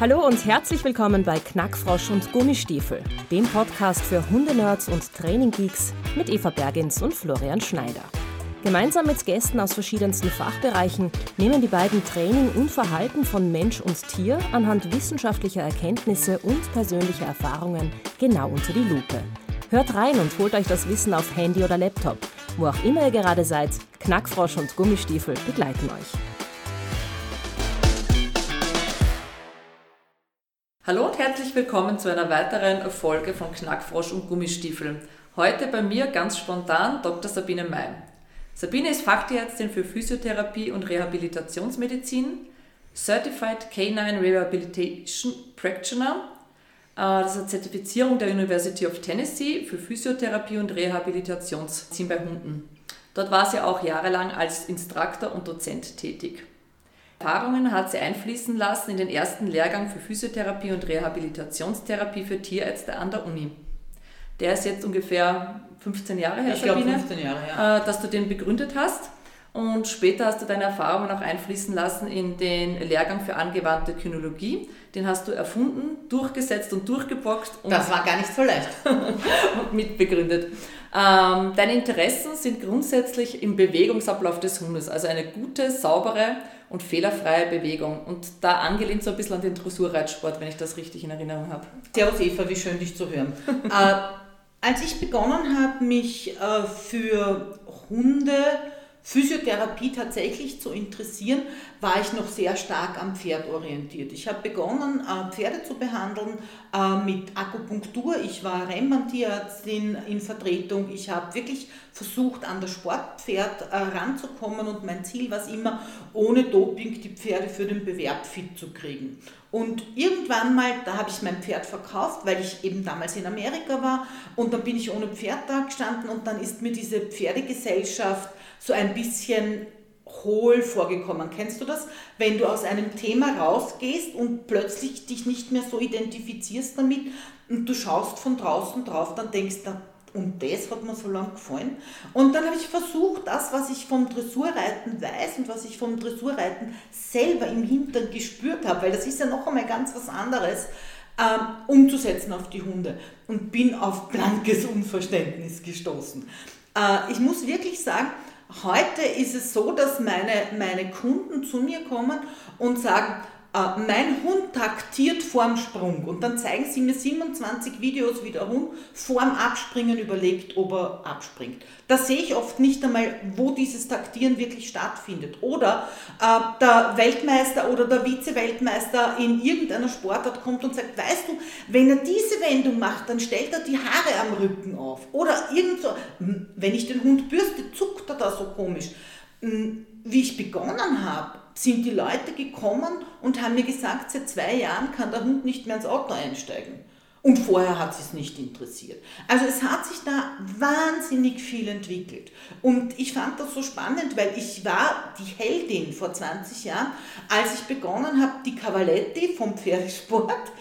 Hallo und herzlich willkommen bei Knackfrosch und Gummistiefel, dem Podcast für Hundenerds und Traininggeeks mit Eva Bergens und Florian Schneider. Gemeinsam mit Gästen aus verschiedensten Fachbereichen nehmen die beiden Training und Verhalten von Mensch und Tier anhand wissenschaftlicher Erkenntnisse und persönlicher Erfahrungen genau unter die Lupe. Hört rein und holt euch das Wissen auf Handy oder Laptop. Wo auch immer ihr gerade seid, Knackfrosch und Gummistiefel begleiten euch. Hallo und herzlich willkommen zu einer weiteren Folge von Knackfrosch und Gummistiefel. Heute bei mir ganz spontan Dr. Sabine May. Sabine ist Fachtierärztin für Physiotherapie und Rehabilitationsmedizin, Certified Canine Rehabilitation Practitioner. Äh, das ist eine Zertifizierung der University of Tennessee für Physiotherapie und Rehabilitationsmedizin bei Hunden. Dort war sie auch jahrelang als Instruktor und Dozent tätig. Erfahrungen hat sie einfließen lassen in den ersten Lehrgang für Physiotherapie und Rehabilitationstherapie für Tierärzte an der Uni. Der ist jetzt ungefähr 15 Jahre her, ich Sabine, 15 Jahre, ja. Äh, dass du den begründet hast. Und später hast du deine Erfahrungen auch einfließen lassen in den Lehrgang für angewandte Kynologie. Den hast du erfunden, durchgesetzt und durchgeboxt. Und das war gar nicht so leicht. und mitbegründet. Ähm, deine Interessen sind grundsätzlich im Bewegungsablauf des Hundes, also eine gute, saubere und fehlerfreie Bewegung. Und da angelehnt so ein bisschen an den Dressurreitsport, wenn ich das richtig in Erinnerung habe. Servus Eva, wie schön dich zu hören. äh, als ich begonnen habe, mich äh, für Hunde Physiotherapie tatsächlich zu interessieren, war ich noch sehr stark am Pferd orientiert. Ich habe begonnen, äh, Pferde zu behandeln äh, mit Akupunktur. Ich war Rennbahntierärztin in Vertretung. Ich habe wirklich versucht, an das Sportpferd äh, ranzukommen und mein Ziel war es immer, ohne Doping die Pferde für den Bewerb fit zu kriegen. Und irgendwann mal, da habe ich mein Pferd verkauft, weil ich eben damals in Amerika war und dann bin ich ohne Pferd da gestanden und dann ist mir diese Pferdegesellschaft so ein bisschen hohl vorgekommen. Kennst du das? Wenn du aus einem Thema rausgehst und plötzlich dich nicht mehr so identifizierst damit und du schaust von draußen drauf, dann denkst du, und das hat mir so lange gefallen. Und dann habe ich versucht, das, was ich vom Dressurreiten weiß und was ich vom Dressurreiten selber im Hintern gespürt habe, weil das ist ja noch einmal ganz was anderes, ähm, umzusetzen auf die Hunde. Und bin auf blankes Unverständnis gestoßen. Äh, ich muss wirklich sagen, Heute ist es so, dass meine, meine Kunden zu mir kommen und sagen, äh, mein Hund taktiert vorm Sprung und dann zeigen sie mir 27 Videos, wie der Hund vorm Abspringen überlegt, ob er abspringt. Da sehe ich oft nicht einmal, wo dieses Taktieren wirklich stattfindet. Oder äh, der Weltmeister oder der Vize-Weltmeister in irgendeiner Sportart kommt und sagt, weißt du, wenn er diese Wendung macht, dann stellt er die Haare am Rücken auf. Oder irgend so, hm, wenn ich den Hund bürste, zuckt er da so komisch. Hm, wie ich begonnen habe, sind die Leute gekommen und haben mir gesagt, seit zwei Jahren kann der Hund nicht mehr ins Auto einsteigen. Und vorher hat sie es nicht interessiert. Also es hat sich da wahnsinnig viel entwickelt. Und ich fand das so spannend, weil ich war die Heldin vor 20 Jahren, als ich begonnen habe, die Cavaletti vom Pferdesport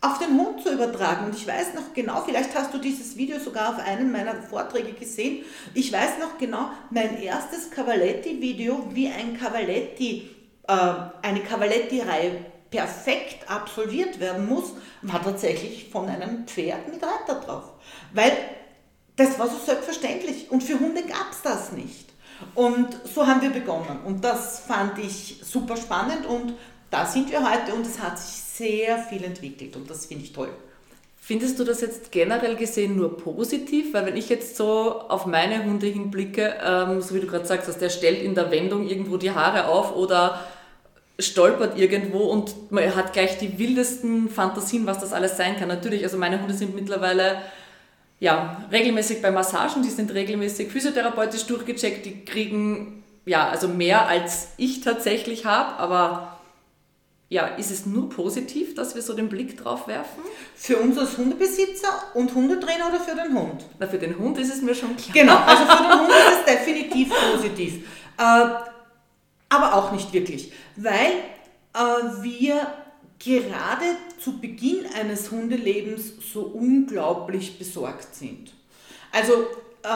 auf den Hund zu übertragen. Und ich weiß noch genau, vielleicht hast du dieses Video sogar auf einem meiner Vorträge gesehen. Ich weiß noch genau, mein erstes Cavaletti-Video, wie ein Cavaletti eine Cavaletti-Reihe perfekt absolviert werden muss, war tatsächlich von einem Pferd mit Reiter drauf. Weil das war so selbstverständlich und für Hunde gab es das nicht. Und so haben wir begonnen und das fand ich super spannend und da sind wir heute und es hat sich sehr viel entwickelt und das finde ich toll. Findest du das jetzt generell gesehen nur positiv? Weil wenn ich jetzt so auf meine Hunde hinblicke, ähm, so wie du gerade sagst, dass der stellt in der Wendung irgendwo die Haare auf oder stolpert irgendwo und man hat gleich die wildesten Fantasien, was das alles sein kann. Natürlich, also meine Hunde sind mittlerweile ja, regelmäßig bei Massagen, die sind regelmäßig physiotherapeutisch durchgecheckt, die kriegen ja, also mehr als ich tatsächlich habe, aber ja, ist es nur positiv, dass wir so den Blick drauf werfen? Für uns als Hundebesitzer und Hundetrainer oder für den Hund? Na, für den Hund ist es mir schon klar. Genau, also für den Hund ist es definitiv positiv. Äh, aber auch nicht wirklich, weil äh, wir gerade zu Beginn eines Hundelebens so unglaublich besorgt sind. Also äh,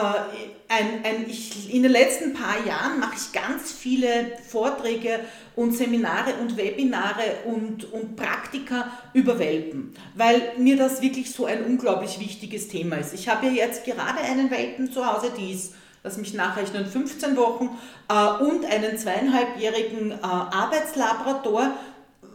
ein, ein, ich, in den letzten paar Jahren mache ich ganz viele Vorträge und Seminare und Webinare und, und Praktika über Welpen, weil mir das wirklich so ein unglaublich wichtiges Thema ist. Ich habe ja jetzt gerade einen Welpen zu Hause, die ist, lass mich nachrechnen, 15 Wochen äh, und einen zweieinhalbjährigen äh, Arbeitslabrador,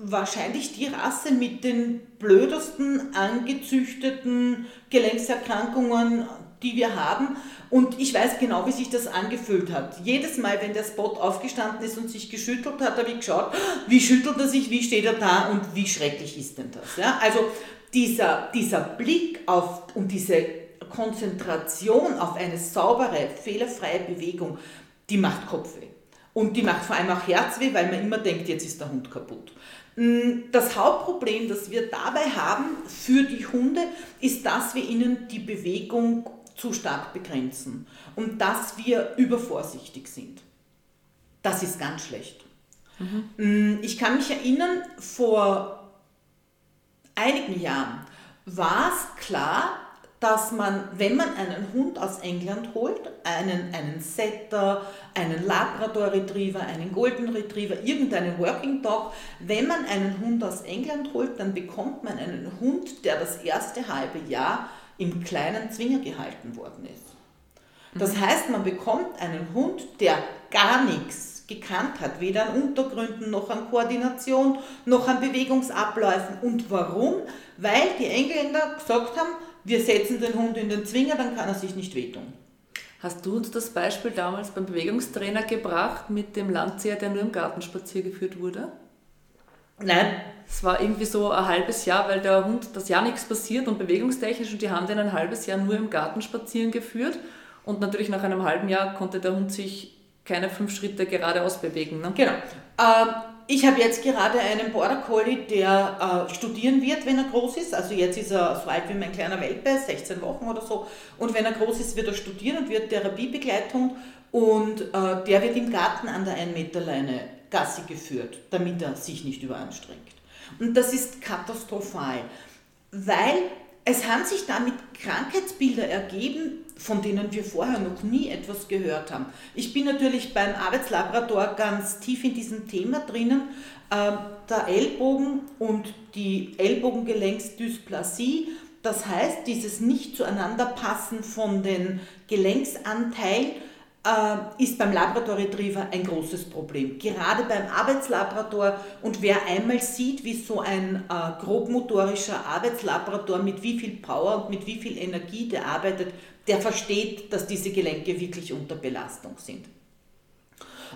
wahrscheinlich die Rasse mit den blödesten angezüchteten Gelenkserkrankungen, die wir haben. Und ich weiß genau, wie sich das angefühlt hat. Jedes Mal, wenn der Spot aufgestanden ist und sich geschüttelt hat, habe ich geschaut, wie schüttelt er sich, wie steht er da und wie schrecklich ist denn das. Ja? Also dieser, dieser Blick auf und diese Konzentration auf eine saubere, fehlerfreie Bewegung, die macht Kopfweh. Und die macht vor allem auch Herzweh, weil man immer denkt, jetzt ist der Hund kaputt. Mm, das Hauptproblem, das wir dabei haben für die Hunde, ist, dass wir ihnen die Bewegung zu stark begrenzen und dass wir übervorsichtig sind. Das ist ganz schlecht. Mhm. Ich kann mich erinnern, vor einigen Jahren war es klar, dass man, wenn man einen Hund aus England holt, einen, einen Setter, einen Labrador Retriever, einen Golden Retriever, irgendeinen Working Dog, wenn man einen Hund aus England holt, dann bekommt man einen Hund, der das erste halbe Jahr im kleinen Zwinger gehalten worden ist. Das mhm. heißt, man bekommt einen Hund, der gar nichts gekannt hat, weder an Untergründen noch an Koordination noch an Bewegungsabläufen. Und warum? Weil die Engländer gesagt haben, wir setzen den Hund in den Zwinger, dann kann er sich nicht wehtun. Hast du uns das Beispiel damals beim Bewegungstrainer gebracht mit dem Landzieher, der nur im Garten spazieren geführt wurde? Nein. Es war irgendwie so ein halbes Jahr, weil der Hund, das ja nichts passiert und bewegungstechnisch und die haben den ein halbes Jahr nur im Garten spazieren geführt und natürlich nach einem halben Jahr konnte der Hund sich keine fünf Schritte geradeaus bewegen. Ne? Genau. Ähm, ich habe jetzt gerade einen Border Collie, der äh, studieren wird, wenn er groß ist. Also jetzt ist er so alt wie mein kleiner Welpe, 16 Wochen oder so. Und wenn er groß ist, wird er studieren und wird Therapiebegleitung. Und äh, der wird im Garten an der 1 Meter Leine Gassi geführt, damit er sich nicht überanstrengt. Und das ist katastrophal, weil es haben sich damit Krankheitsbilder ergeben, von denen wir vorher noch nie etwas gehört haben. Ich bin natürlich beim Arbeitslabrador ganz tief in diesem Thema drinnen. Ähm, der Ellbogen und die Ellbogengelenksdysplasie, das heißt dieses nicht zueinander passen von den Gelenksanteilen, ist beim Labrador Retriever ein großes Problem. Gerade beim Arbeitslabrador und wer einmal sieht, wie so ein äh, grobmotorischer Arbeitslabrador mit wie viel Power und mit wie viel Energie der arbeitet, der versteht, dass diese Gelenke wirklich unter Belastung sind.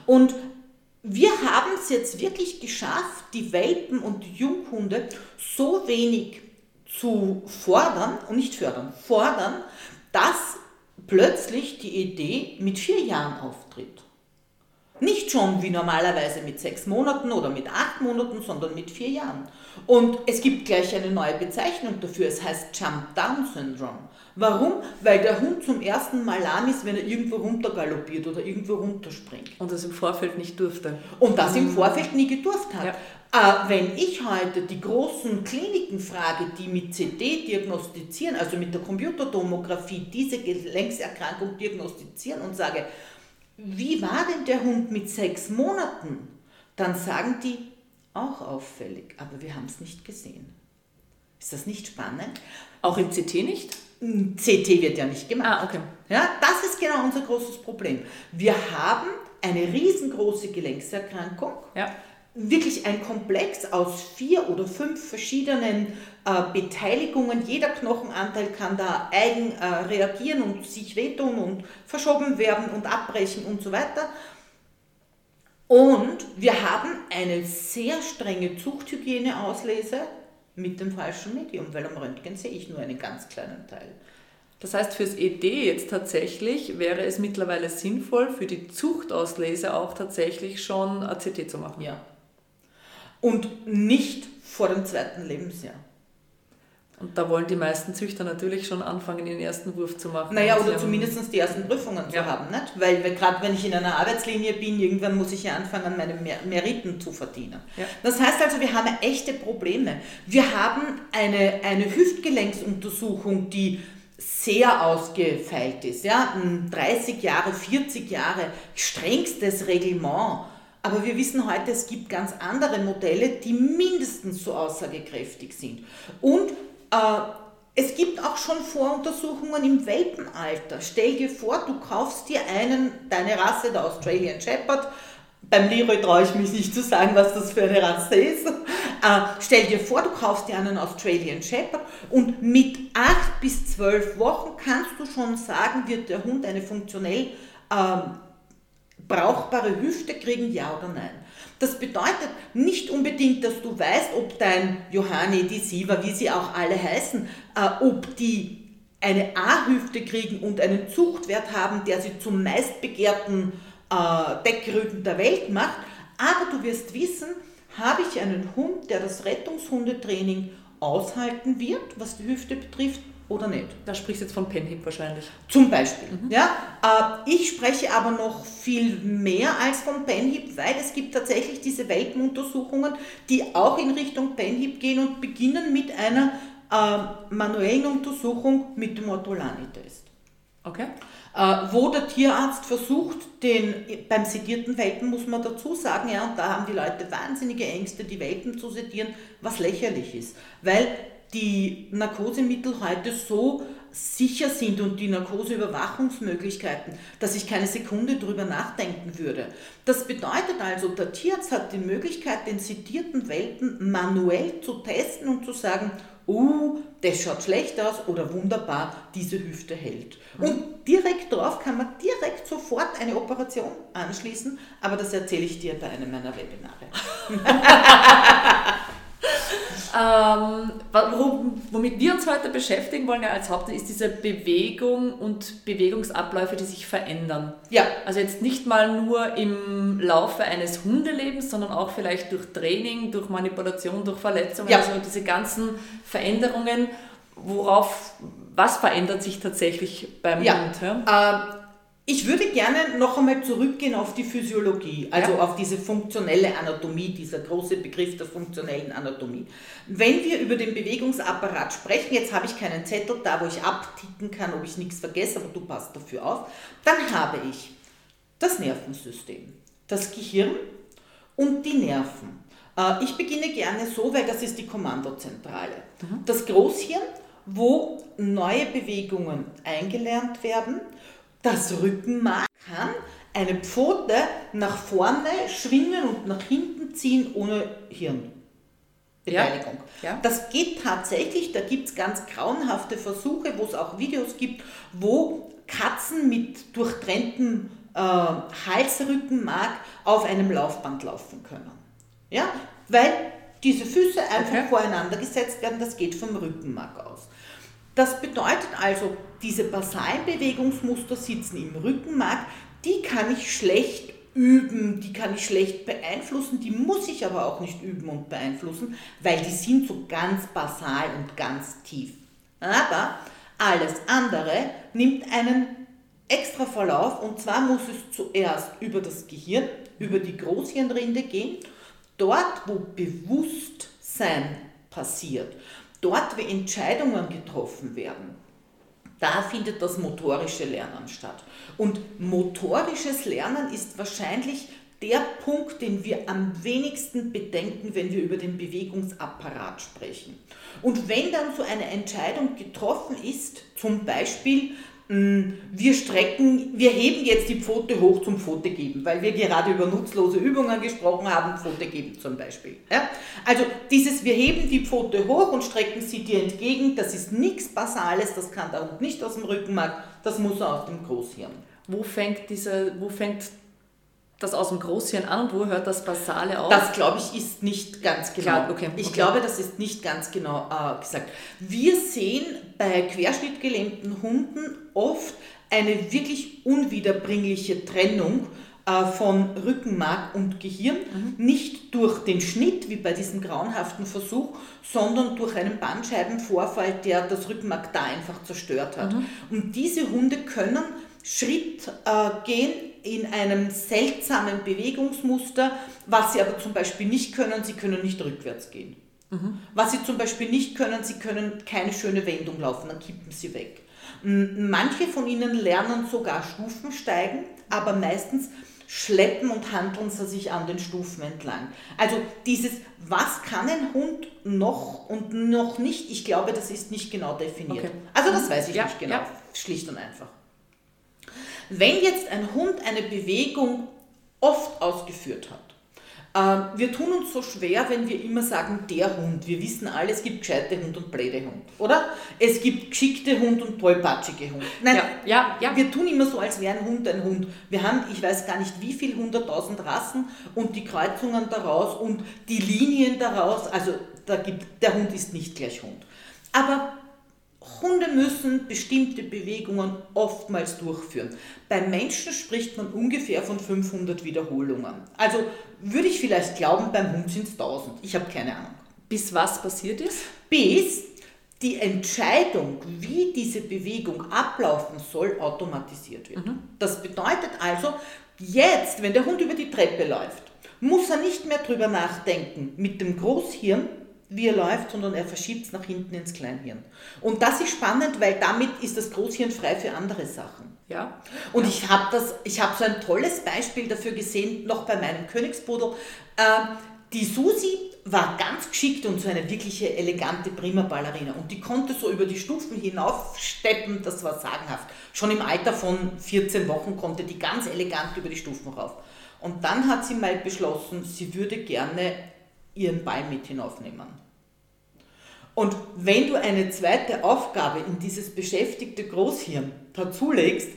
Und wir haben es jetzt wirklich geschafft, die Welpen und die Junghunde so wenig zu fordern und nicht fördern, fordern, dass plötzlich die Idee mit vier Jahren auftritt. Nicht schon wie normalerweise mit sechs Monaten oder mit acht Monaten, sondern mit vier Jahren. Und es gibt gleich eine neue Bezeichnung dafür. Es heißt Jump Down Syndrome. Warum? Weil der Hund zum ersten Mal lahm ist, wenn er irgendwo runtergaloppiert oder irgendwo runterspringt. Und das im Vorfeld nicht durfte. Und das im Vorfeld nie gedurft hat. Ja. Äh, wenn ich heute die großen Kliniken frage, die mit CT diagnostizieren, also mit der Computertomographie diese Gelenkserkrankung diagnostizieren und sage, wie war denn der Hund mit sechs Monaten? Dann sagen die, auch auffällig, aber wir haben es nicht gesehen. Ist das nicht spannend? Auch im CT nicht? CT wird ja nicht gemacht. Ah, okay. Ja, das ist genau unser großes Problem. Wir haben eine riesengroße Gelenkserkrankung. Ja wirklich ein Komplex aus vier oder fünf verschiedenen äh, Beteiligungen. Jeder Knochenanteil kann da eigen äh, reagieren und sich wehtun und verschoben werden und abbrechen und so weiter. Und wir haben eine sehr strenge Zuchthygiene-Auslese mit dem falschen Medium, weil am Röntgen sehe ich nur einen ganz kleinen Teil. Das heißt, fürs ED jetzt tatsächlich wäre es mittlerweile sinnvoll, für die Zuchtauslese auch tatsächlich schon ACT zu machen. Ja, und nicht vor dem zweiten Lebensjahr. Und da wollen die meisten Züchter natürlich schon anfangen, den ersten Wurf zu machen. Naja, oder zumindest die ersten Prüfungen ja. zu haben. Nicht? Weil, weil gerade wenn ich in einer Arbeitslinie bin, irgendwann muss ich ja anfangen, meine Mer Meriten zu verdienen. Ja. Das heißt also, wir haben echte Probleme. Wir haben eine, eine Hüftgelenksuntersuchung, die sehr ausgefeilt ist, ja, 30 Jahre, 40 Jahre, strengstes Reglement. Aber wir wissen heute, es gibt ganz andere Modelle, die mindestens so aussagekräftig sind. Und äh, es gibt auch schon Voruntersuchungen im Welpenalter. Stell dir vor, du kaufst dir einen, deine Rasse, der Australian Shepherd, beim Leroy traue ich mich nicht zu sagen, was das für eine Rasse ist. Äh, stell dir vor, du kaufst dir einen Australian Shepherd und mit 8 bis 12 Wochen kannst du schon sagen, wird der Hund eine funktionell ähm, brauchbare Hüfte kriegen, ja oder nein. Das bedeutet nicht unbedingt, dass du weißt, ob dein Johanni, die Siva, wie sie auch alle heißen, äh, ob die eine A-Hüfte kriegen und einen Zuchtwert haben, der sie zum meistbegehrten äh, Deckrücken der Welt macht. Aber du wirst wissen, habe ich einen Hund, der das Rettungshundetraining aushalten wird, was die Hüfte betrifft, oder nicht. Da sprichst du jetzt von Penhip wahrscheinlich. Zum Beispiel. Mhm. Ja, äh, ich spreche aber noch viel mehr als von Penhip, weil es gibt tatsächlich diese Welpenuntersuchungen, die auch in Richtung Penhip gehen und beginnen mit einer äh, manuellen Untersuchung mit dem Ortolani-Test. Okay. Äh, wo der Tierarzt versucht, den, beim sedierten Welpen muss man dazu sagen, ja, und da haben die Leute wahnsinnige Ängste, die Welpen zu sedieren, was lächerlich ist. Weil die Narkosemittel heute so sicher sind und die Narkoseüberwachungsmöglichkeiten, dass ich keine Sekunde drüber nachdenken würde. Das bedeutet also, der Tierarzt hat die Möglichkeit, den sedierten Welpen manuell zu testen und zu sagen, oh, das schaut schlecht aus oder wunderbar, diese Hüfte hält. Mhm. Und direkt darauf kann man direkt sofort eine Operation anschließen, aber das erzähle ich dir bei einem meiner Webinare. Ähm, womit wir uns heute beschäftigen wollen ja als Hauptteil ist diese Bewegung und Bewegungsabläufe, die sich verändern. Ja. Also jetzt nicht mal nur im Laufe eines Hundelebens, sondern auch vielleicht durch Training, durch Manipulation, durch Verletzungen, ja. also diese ganzen Veränderungen, worauf, was verändert sich tatsächlich beim ja. Hund? Ja? Ähm, ich würde gerne noch einmal zurückgehen auf die Physiologie, also ja. auf diese funktionelle Anatomie, dieser große Begriff der funktionellen Anatomie. Wenn wir über den Bewegungsapparat sprechen, jetzt habe ich keinen Zettel da, wo ich abticken kann, ob ich nichts vergesse, aber du passt dafür auf, dann habe ich das Nervensystem, das Gehirn und die Nerven. Äh, ich beginne gerne so, weil das ist die Kommandozentrale. Mhm. Das Großhirn, wo neue Bewegungen eingelernt werden das Rückenmark kann eine Pfote nach vorne schwingen und nach hinten ziehen ohne Hirnbeteiligung. Ja, ja. Das geht tatsächlich, da gibt es ganz grauenhafte Versuche, wo es auch Videos gibt, wo Katzen mit durchtrenntem äh, Halsrückenmark auf einem Laufband laufen können. Ja? Weil diese Füße einfach okay. voreinander gesetzt werden, das geht vom Rückenmark aus. Das bedeutet also, diese basalen Bewegungsmuster sitzen im Rückenmark, die kann ich schlecht üben, die kann ich schlecht beeinflussen, die muss ich aber auch nicht üben und beeinflussen, weil die sind so ganz basal und ganz tief. Aber alles andere nimmt einen extra Verlauf und zwar muss es zuerst über das Gehirn, über die Großhirnrinde gehen, dort wo Bewusstsein passiert dort, wo Entscheidungen getroffen werden, da findet das motorische Lernen statt. Und motorisches Lernen ist wahrscheinlich der Punkt, den wir am wenigsten bedenken, wenn wir über den Bewegungsapparat sprechen. Und wenn dann so eine Entscheidung getroffen ist, zum Beispiel, wir strecken, wir heben jetzt die Pfote hoch zum Pfote geben, weil wir gerade über nutzlose Übungen gesprochen haben, Pfote geben zum Beispiel. Ja? Also dieses, wir heben die Pfote hoch und strecken sie dir entgegen, das ist nichts Basales, das kann der Hund nicht aus dem Rückenmark, das muss er aus dem Großhirn. Wo fängt, diese, wo fängt das aus dem Großhirn an und wo hört das Basale auf? Das glaube ich ist nicht ganz genau. Klar, okay, ich okay. glaube, das ist nicht ganz genau äh, gesagt. Wir sehen bei querschnittgelähmten Hunden oft eine wirklich unwiederbringliche Trennung äh, von Rückenmark und Gehirn, mhm. nicht durch den Schnitt wie bei diesem grauenhaften Versuch, sondern durch einen Bandscheibenvorfall, der das Rückenmark da einfach zerstört hat. Mhm. Und diese Hunde können Schritt äh, gehen in einem seltsamen Bewegungsmuster, was sie aber zum Beispiel nicht können, sie können nicht rückwärts gehen. Mhm. Was sie zum Beispiel nicht können, sie können keine schöne Wendung laufen, dann kippen sie weg. Manche von ihnen lernen sogar Stufensteigen, aber meistens schleppen und handeln sie sich an den Stufen entlang. Also dieses, was kann ein Hund noch und noch nicht, ich glaube, das ist nicht genau definiert. Okay. Also das weiß ich ja, nicht genau, ja. schlicht und einfach. Wenn jetzt ein Hund eine Bewegung oft ausgeführt hat, ähm, wir tun uns so schwer, wenn wir immer sagen, der Hund. Wir wissen alle, es gibt gescheite Hund und blöde Hund, oder? Es gibt geschickte Hund und tollpatschige Hund. Nein, ja, ja, ja. wir tun immer so, als wäre ein Hund ein Hund. Wir haben, ich weiß gar nicht wie viel, hunderttausend Rassen und die Kreuzungen daraus und die Linien daraus. Also da gibt, der Hund ist nicht gleich Hund. Aber Hunde müssen bestimmte Bewegungen oftmals durchführen. Beim Menschen spricht man ungefähr von 500 Wiederholungen. Also würde ich vielleicht glauben, beim Hund sind es 1000. Ich habe keine Ahnung. Bis was passiert ist? Bis die Entscheidung, wie diese Bewegung ablaufen soll, automatisiert wird. Mhm. Das bedeutet also, jetzt, wenn der Hund über die Treppe läuft, muss er nicht mehr drüber nachdenken mit dem Großhirn, wie er läuft, sondern er verschiebt es nach hinten ins Kleinhirn. Und das ist spannend, weil damit ist das Großhirn frei für andere Sachen. Ja. Und ja. ich habe das, ich habe so ein tolles Beispiel dafür gesehen, noch bei meinem Königspudel. Äh, die Susi war ganz geschickt und so eine wirkliche elegante prima Ballerina und die konnte so über die Stufen hinaufsteppen, das war sagenhaft. Schon im Alter von 14 Wochen konnte die ganz elegant über die Stufen rauf. Und dann hat sie mal beschlossen, sie würde gerne ihren Ball mit hinaufnehmen. Und wenn du eine zweite Aufgabe in dieses beschäftigte Großhirn dazulegst,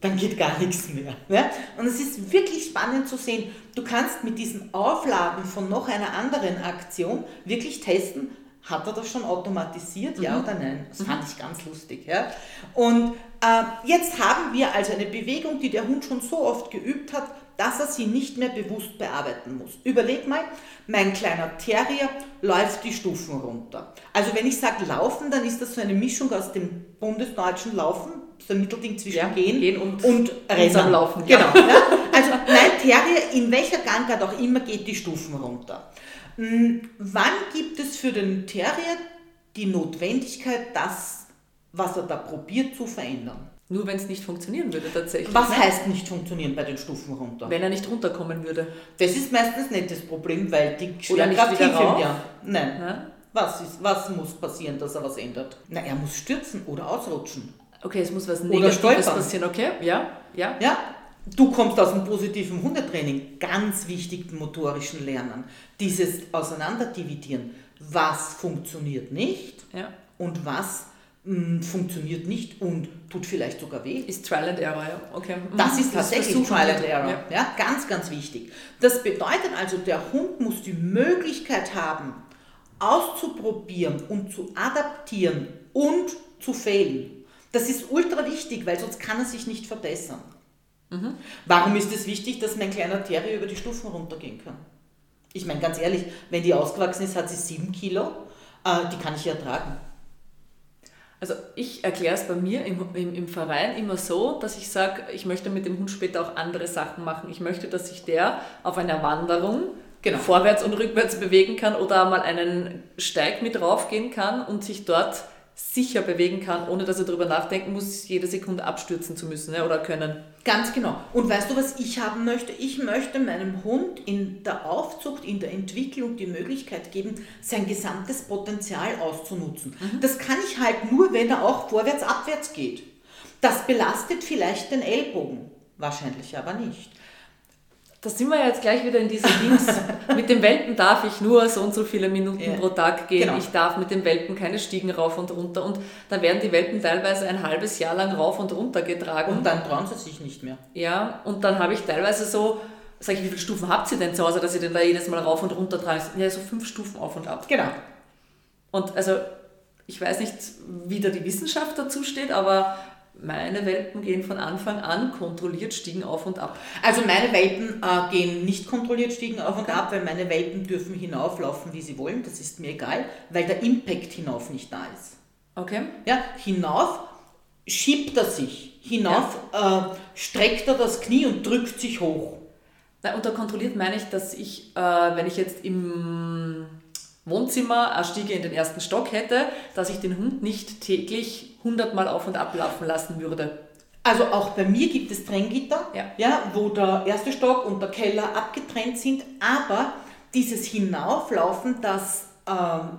dann geht gar nichts mehr. Ja? Und es ist wirklich spannend zu sehen, du kannst mit diesem Aufladen von noch einer anderen Aktion wirklich testen, hat er das schon automatisiert, ja mhm. oder nein? Das fand ich ganz lustig. Ja? Und äh, jetzt haben wir also eine Bewegung, die der Hund schon so oft geübt hat, dass er sie nicht mehr bewusst bearbeiten muss. Überleg mal, mein kleiner Terrier läuft die Stufen runter. Also wenn ich sage laufen, dann ist das so eine Mischung aus dem bundesdeutschen Laufen, so ein Mittelding zwischen ja, gehen, gehen, und, und Rennen. Laufen. Genau. Ja. Also mein Terrier, in welcher Gangart auch immer, geht die Stufen runter. Hm, wann gibt es für den Terrier die Notwendigkeit, das, was er da probiert, zu verändern? Nur wenn es nicht funktionieren würde tatsächlich. Was ne? heißt nicht funktionieren bei den Stufen runter? Wenn er nicht runterkommen würde. Das ist meistens nicht das Problem, weil die Schwerkraft hilft ihm ja. Nein. Ja? Was, ist, was muss passieren, dass er was ändert? Na, er muss stürzen oder ausrutschen. Okay, es muss was Negatives passieren, okay? Ja, ja. Ja, Du kommst aus dem positiven Hundetraining, ganz wichtig im motorischen Lernen. Dieses Auseinanderdividieren, was funktioniert nicht ja. und was funktioniert nicht und tut vielleicht sogar weh. Ist Trial and Error, ja. Okay. Mhm. Das ist tatsächlich das Trial and Error. Ja. ja, ganz, ganz wichtig. Das bedeutet also, der Hund muss die Möglichkeit haben, auszuprobieren und zu adaptieren und zu fehlen. Das ist ultra wichtig, weil sonst kann er sich nicht verbessern. Mhm. Warum ist es wichtig, dass mein kleiner Terrier über die Stufen runtergehen kann? Ich meine, ganz ehrlich, wenn die ausgewachsen ist, hat sie sieben Kilo, äh, die kann ich ja tragen. Also ich erkläre es bei mir im, im, im, Verein immer so, dass ich sage, ich möchte mit dem Hund später auch andere Sachen machen. Ich möchte, dass sich der auf einer Wanderung genau. vorwärts und rückwärts bewegen kann oder mal einen Steig mit raufgehen kann und sich dort sicher bewegen kann, ohne dass er darüber nachdenken muss, jede Sekunde abstürzen zu müssen ja, oder können. Ganz genau. Und weißt du, was ich haben möchte? Ich möchte meinem Hund in der Aufzucht, in der Entwicklung die Möglichkeit geben, sein gesamtes Potenzial auszunutzen. Mhm. Das kann ich halt nur, wenn er auch vorwärts, abwärts geht. Das belastet vielleicht den Ellbogen, wahrscheinlich aber nicht. Da sind wir jetzt gleich wieder in diesen Dings. mit dem Welpen darf ich nur so und so viele Minuten ja. pro Tag gehen. Genau. Ich darf mit dem Welpen keine Stiegen rauf und runter. Und da werden die Welpen teilweise ein halbes Jahr lang rauf und runter getragen. Und dann trauen sie sich nicht mehr. Ja, und dann habe ich teilweise so, sage ich, wie viele Stufen habt ihr denn zu Hause, dass ihr denn da jedes Mal rauf und runter tragt? Ja, so fünf Stufen auf und ab. Genau. Und also, ich weiß nicht, wie da die Wissenschaft dazu steht, aber meine Welpen gehen von Anfang an kontrolliert Stiegen auf und ab. Also meine Welpen äh, gehen nicht kontrolliert Stiegen auf und ab, weil meine Welpen dürfen hinauflaufen, wie sie wollen. Das ist mir egal, weil der Impact hinauf nicht da ist. Okay. Ja, hinauf schiebt er sich. Hinauf ja. äh, streckt er das Knie und drückt sich hoch. Na, unter kontrolliert meine ich, dass ich, äh, wenn ich jetzt im Wohnzimmer eine Stiege in den ersten Stock hätte, dass ich den Hund nicht täglich hundertmal auf und ablaufen lassen würde. Also auch bei mir gibt es Trenngitter, Ja. Ja, wo der erste Stock und der Keller abgetrennt sind, aber dieses Hinauflaufen, das ähm,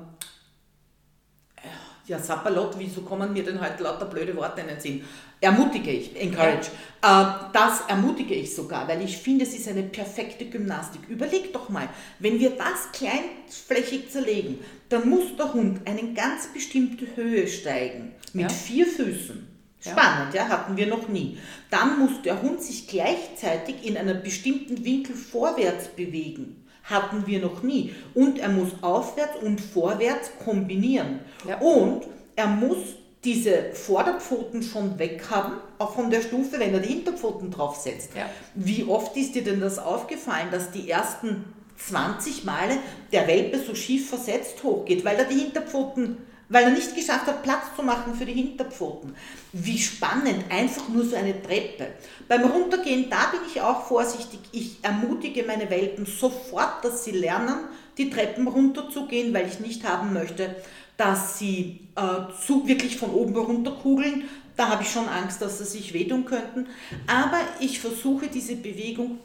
ja, Sapperlot, wieso kommen mir denn heute lauter blöde Worte in den Sinn? Ermutige ich, encourage. Äh, das ermutige ich sogar, weil ich finde, es ist eine perfekte Gymnastik. Überleg doch mal, wenn wir das kleinflächig zerlegen, dann muss der Hund eine ganz bestimmte Höhe steigen, mit Ja. vier Füßen. Ja. Spannend, ja, hatten wir noch nie. Dann muss der Hund sich gleichzeitig in einem bestimmten Winkel vorwärts bewegen. Hatten wir noch nie. Und er muss aufwärts und vorwärts kombinieren. Ja. Und er muss diese Vorderpfoten schon weg haben, auch von der Stufe, wenn er die Hinterpfoten draufsetzt. Ja. Wie oft ist dir denn das aufgefallen, dass die ersten 20 Male der Welpe so schief versetzt hochgeht, weil er die Hinterpfoten, weil er nicht geschafft hat, Platz zu machen für die Hinterpfoten. Wie spannend, einfach nur so eine Treppe. Beim Runtergehen, da bin ich auch vorsichtig. Ich ermutige meine Welpen sofort, dass sie lernen, die Treppen runterzugehen, weil ich nicht haben möchte, dass sie äh, zu, wirklich von oben runterkugeln. Da habe ich schon Angst, dass sie sich wehtun könnten. Aber ich versuche diese Bewegung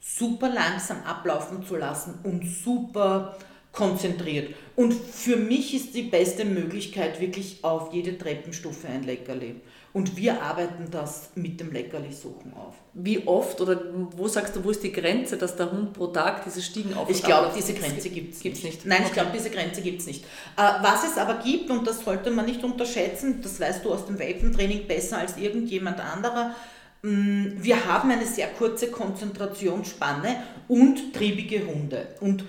super langsam ablaufen zu lassen und super konzentriert. Und für mich ist die beste Möglichkeit wirklich auf jede Treppenstufe ein Leckerli. Und wir arbeiten das mit dem Leckerli-Suchen auf. Wie oft oder wo sagst du, wo ist die Grenze, dass der Hund pro Tag diese Stiegen auf Ich glaube, diese Grenze gibt es nicht. nicht. Nein, ich Okay. glaube, diese Grenze gibt es nicht. Äh, was es aber gibt, und das sollte man nicht unterschätzen, das weißt du aus dem Welpentraining besser als irgendjemand anderer, mh, wir haben eine sehr kurze Konzentrationsspanne und triebige Hunde. Und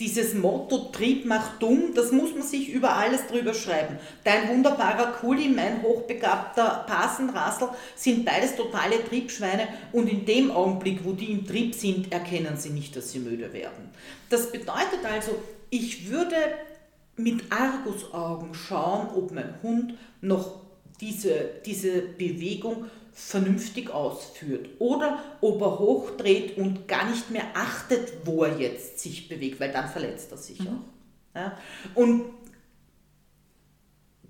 dieses Motto Trieb macht dumm, das muss man sich über alles drüber schreiben. Dein wunderbarer Kuli, mein hochbegabter Pasenrassel sind beides totale Triebschweine und in dem Augenblick, wo die im Trieb sind, erkennen sie nicht, dass sie müde werden. Das bedeutet also, ich würde mit Argusaugen schauen, ob mein Hund noch diese, diese Bewegung vernünftig ausführt oder ob er hochdreht und gar nicht mehr achtet, wo er jetzt sich bewegt, weil dann verletzt er sich auch. Ja? Und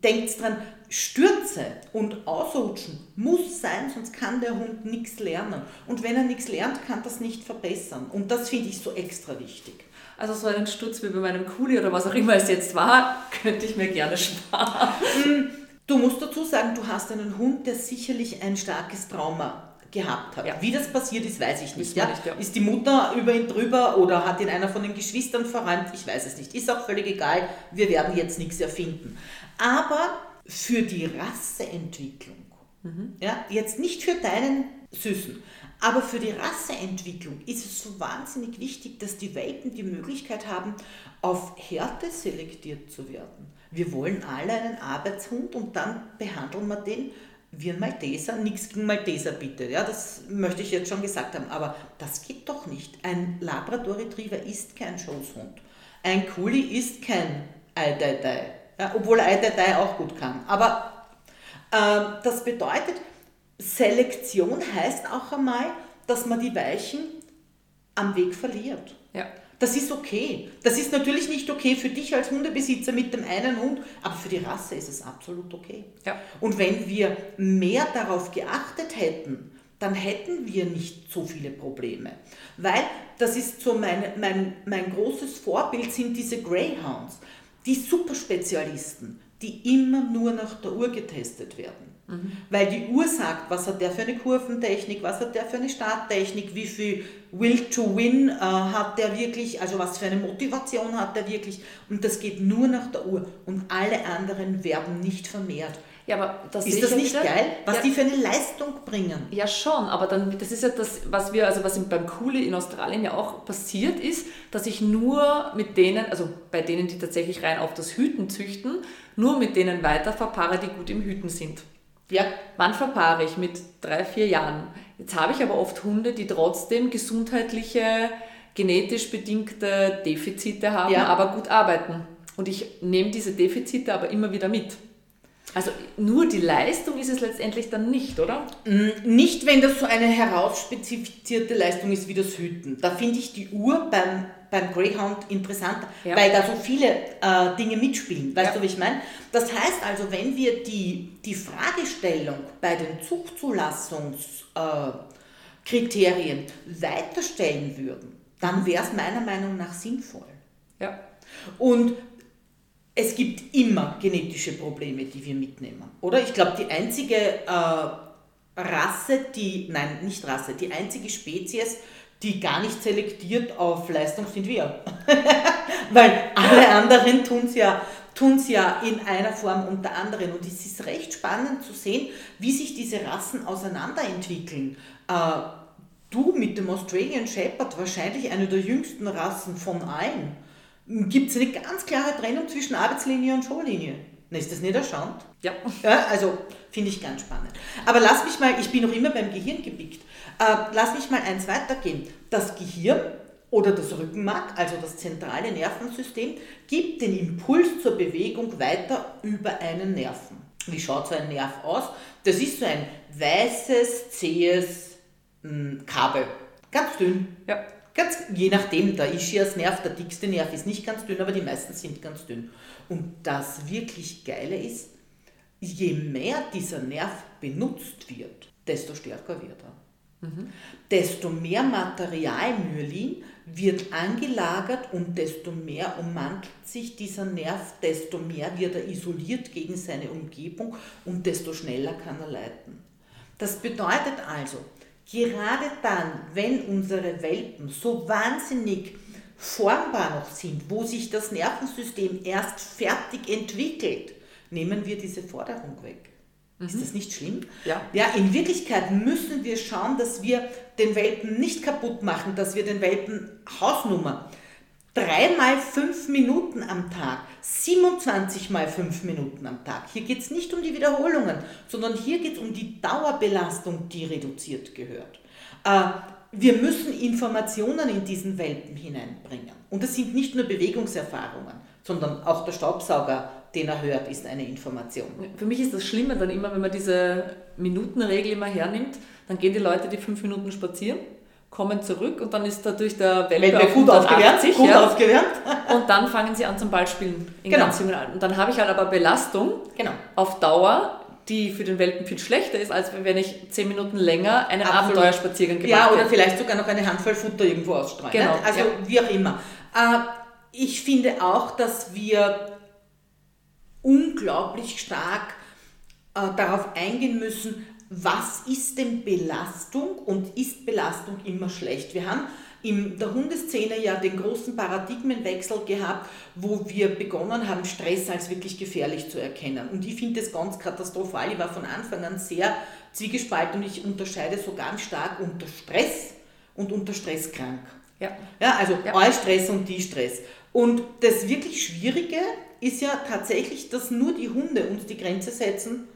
denkt dran, Stürze und Ausrutschen muss sein, sonst kann der Hund nichts lernen. Und wenn er nichts lernt, kann das nicht verbessern. Und das finde ich so extra wichtig. Also so einen Sturz wie bei meinem Kuli oder was auch immer es jetzt war, könnte ich mir gerne sparen. Du musst dazu sagen, du hast einen Hund, der sicherlich ein starkes Trauma gehabt hat. Ja. Wie das passiert ist, weiß ich nicht. Ja? nicht, ja. Ist die Mutter über ihn drüber oder hat ihn einer von den Geschwistern verräumt? Ich weiß es nicht. Ist auch völlig egal. Wir werden jetzt nichts erfinden. Aber für die Rasseentwicklung, Mhm. ja, jetzt nicht für deinen Süßen, aber für die Rasseentwicklung ist es so wahnsinnig wichtig, dass die Welpen die Möglichkeit haben, auf Härte selektiert zu werden. Wir wollen alle einen Arbeitshund und dann behandeln wir den wie ein Malteser. Nichts gegen Malteser bitte, ja, das möchte ich jetzt schon gesagt haben, aber das geht doch nicht. Ein Labrador Retriever ist kein Schoßhund. Ein Kuli ist kein Eidei, ja, obwohl Eidei auch gut kann. Aber ähm, das bedeutet, Selektion heißt auch einmal, dass man die Weichen am Weg verliert. Das ist okay. Das ist natürlich nicht okay für dich als Hundebesitzer mit dem einen Hund, aber für die Rasse ist es absolut okay. Ja. Und wenn wir mehr darauf geachtet hätten, dann hätten wir nicht so viele Probleme. Weil, das ist so mein, mein, mein großes Vorbild, sind diese Greyhounds, die Superspezialisten, die immer nur nach der Uhr getestet werden. Weil die Uhr sagt, was hat der für eine Kurventechnik, was hat der für eine Starttechnik, wie viel Will to Win äh, hat der wirklich, also was für eine Motivation hat der wirklich. Und das geht nur nach der Uhr. Und alle anderen werden nicht vermehrt. Ja, aber das Ist das nicht wieder. geil, was ja, die für eine Leistung bringen? Ja, schon, aber dann, das ist ja das, was wir, also was beim Kuli in Australien ja auch passiert ist, dass ich nur mit denen, also bei denen, die tatsächlich rein auf das Hüten züchten, nur mit denen weiter verpaare, die gut im Hüten sind. Ja, Wann verpaare ich? Mit drei, vier Jahren. Jetzt habe ich aber oft Hunde, die trotzdem gesundheitliche, genetisch bedingte Defizite haben, Ja. aber gut arbeiten. Und ich nehme diese Defizite aber immer wieder mit. Also nur die Leistung ist es letztendlich dann nicht, oder? Mm, nicht, wenn das so eine herausspezifizierte Leistung ist wie das Hüten. Da finde ich die Uhr beim, beim Greyhound interessant, ja. weil da so viele äh, Dinge mitspielen. Weißt ja. du, wie ich meine? Das heißt also, wenn wir die, die Fragestellung bei den Zuchtzulassungskriterien äh, weiterstellen würden, dann wäre es meiner Meinung nach sinnvoll. Ja. Und es gibt immer genetische Probleme, die wir mitnehmen, oder? Ich glaube, die einzige äh, Rasse, die, nein, nicht Rasse, die einzige Spezies, die gar nicht selektiert auf Leistung sind wir. Weil alle anderen tun es ja, tun's ja in einer Form unter anderen. Und es ist recht spannend zu sehen, wie sich diese Rassen auseinanderentwickeln. Äh, du mit dem Australian Shepherd, wahrscheinlich eine der jüngsten Rassen von allen gibt es eine ganz klare Trennung zwischen Arbeitslinie und Showlinie. Ist das nicht erstaunt? Ja. ja also finde ich ganz spannend. Aber lass mich mal, ich bin noch immer beim Gehirn gebickt, äh, lass mich mal eins weitergehen. Das Gehirn oder das Rückenmark, also das zentrale Nervensystem, gibt den Impuls zur Bewegung weiter über einen Nerven. Wie schaut so ein Nerv aus? Das ist so ein weißes, zähes hm, Kabel. Ganz dünn. Ja. Ganz, je nachdem, der Ischias-Nerv, der dickste Nerv ist nicht ganz dünn, aber die meisten sind ganz dünn. Und das wirklich Geile ist, je mehr dieser Nerv benutzt wird, desto stärker wird er. Mhm. Desto mehr Material Myelin wird angelagert und desto mehr ummantelt sich dieser Nerv, desto mehr wird er isoliert gegen seine Umgebung und desto schneller kann er leiten. Das bedeutet also, Gerade dann, wenn unsere Welpen so wahnsinnig formbar noch sind, wo sich das Nervensystem erst fertig entwickelt, nehmen wir diese Forderung weg. Mhm. Ist das nicht schlimm? Ja. Ja, in Wirklichkeit müssen wir schauen, dass wir den Welpen nicht kaputt machen, dass wir den Welpen Hausnummer dreimal fünf Minuten am Tag, 27 mal fünf Minuten am Tag. Hier geht es nicht um die Wiederholungen, sondern hier geht es um die Dauerbelastung, die reduziert gehört. Äh, wir müssen Informationen in diesen Welpen hineinbringen. Und das sind nicht nur Bewegungserfahrungen, sondern auch der Staubsauger, den er hört, ist eine Information. Für mich ist das Schlimme dann immer, wenn man diese Minutenregel immer hernimmt, dann gehen die Leute die fünf Minuten spazieren kommen zurück und dann ist dadurch der Welpe auf gut aufgewärmt, gut ja. aufgewärmt. und dann fangen sie an zum Ballspielen in genau. ganz jungen Alter. Und dann habe ich halt aber Belastung genau. auf Dauer, die für den Welpen viel schlechter ist, als wenn ich zehn Minuten länger einen Absolut. Abenteuerspaziergang gemacht hätte. Ja, oder hätte. vielleicht sogar noch eine Handvoll Futter irgendwo ausstreuen. Genau. Also ja. wie auch immer. Äh, ich finde auch, dass wir unglaublich stark äh, darauf eingehen müssen, was ist denn Belastung und ist Belastung immer schlecht? Wir haben in der Hundeszene ja den großen Paradigmenwechsel gehabt, wo wir begonnen haben, Stress als wirklich gefährlich zu erkennen. Und ich finde das ganz katastrophal. Ich war von Anfang an sehr zwiegespalten und ich unterscheide so ganz stark unter Stress und unter Stresskrank. Ja. ja also ja. Stress und die Stress. Und das wirklich Schwierige ist ja tatsächlich, dass nur die Hunde uns die Grenze setzen,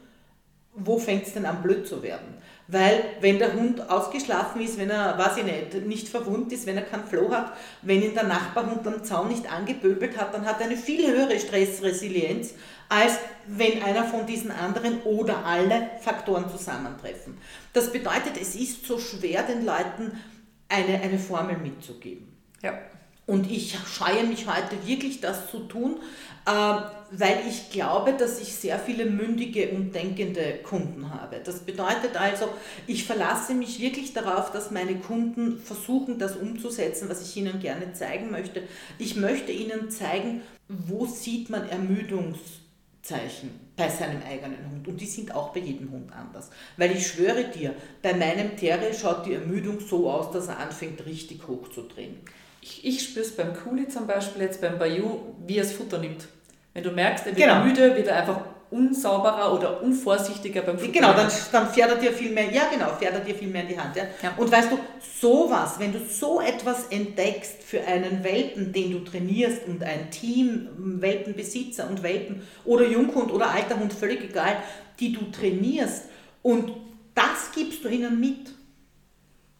wo fängt es denn an blöd zu werden? Weil wenn der Hund ausgeschlafen ist, wenn er, weiß ich nicht, nicht verwundet ist, wenn er keinen Floh hat, wenn ihn der Nachbarhund am Zaun nicht angepöbelt hat, dann hat er eine viel höhere Stressresilienz, als wenn einer von diesen anderen oder alle Faktoren zusammentreffen. Das bedeutet, es ist so schwer, den Leuten eine, eine Formel mitzugeben. Ja. Und ich scheue mich heute wirklich, das zu tun, äh, weil ich glaube, dass ich sehr viele mündige und denkende Kunden habe. Das bedeutet also, ich verlasse mich wirklich darauf, dass meine Kunden versuchen, das umzusetzen, was ich ihnen gerne zeigen möchte. Ich möchte ihnen zeigen, wo sieht man Ermüdungszeichen bei seinem eigenen Hund. Und die sind auch bei jedem Hund anders. Weil ich schwöre dir, bei meinem Terrier schaut die Ermüdung so aus, dass er anfängt, richtig hochzudrehen ich, ich spüre es beim Kuli zum Beispiel jetzt beim Bayou, wie er das Futter nimmt. Wenn du merkst, er wird genau. müde, wird er einfach unsauberer oder unvorsichtiger beim Futter. Genau, dann, dann fährt er dir viel mehr, ja genau, fährt er dir viel mehr in die Hand. Ja? ja. Und weißt du, sowas, wenn du so etwas entdeckst für einen Welpen, den du trainierst und ein Team, Welpenbesitzer und Welpen oder Junghund oder alter Hund, völlig egal, die du trainierst und das gibst du ihnen mit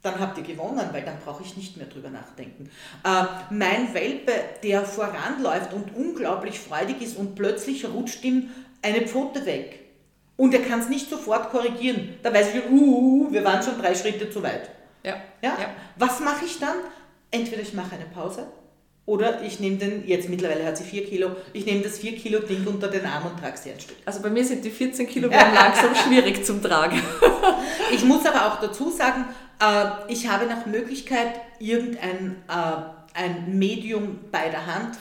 dann habt ihr gewonnen, weil dann brauche ich nicht mehr drüber nachdenken. Äh, mein Welpe, der voranläuft und unglaublich freudig ist und plötzlich rutscht ihm eine Pfote weg. Und er kann es nicht sofort korrigieren. Da weiß ich, uh, uh, uh, wir waren schon drei Schritte zu weit. Ja. Ja? Ja. Was mache ich dann? Entweder ich mache eine Pause oder ich nehme den, jetzt mittlerweile hat sie vier Kilo, ich nehme das vier Kilo Ding unter den Arm und trage sie ein Stück. Also bei mir sind die 14 Kilo langsam schwierig zum Tragen. Ich muss aber auch dazu sagen, äh, ich habe nach Möglichkeit irgendein äh, ein Medium bei der Hand.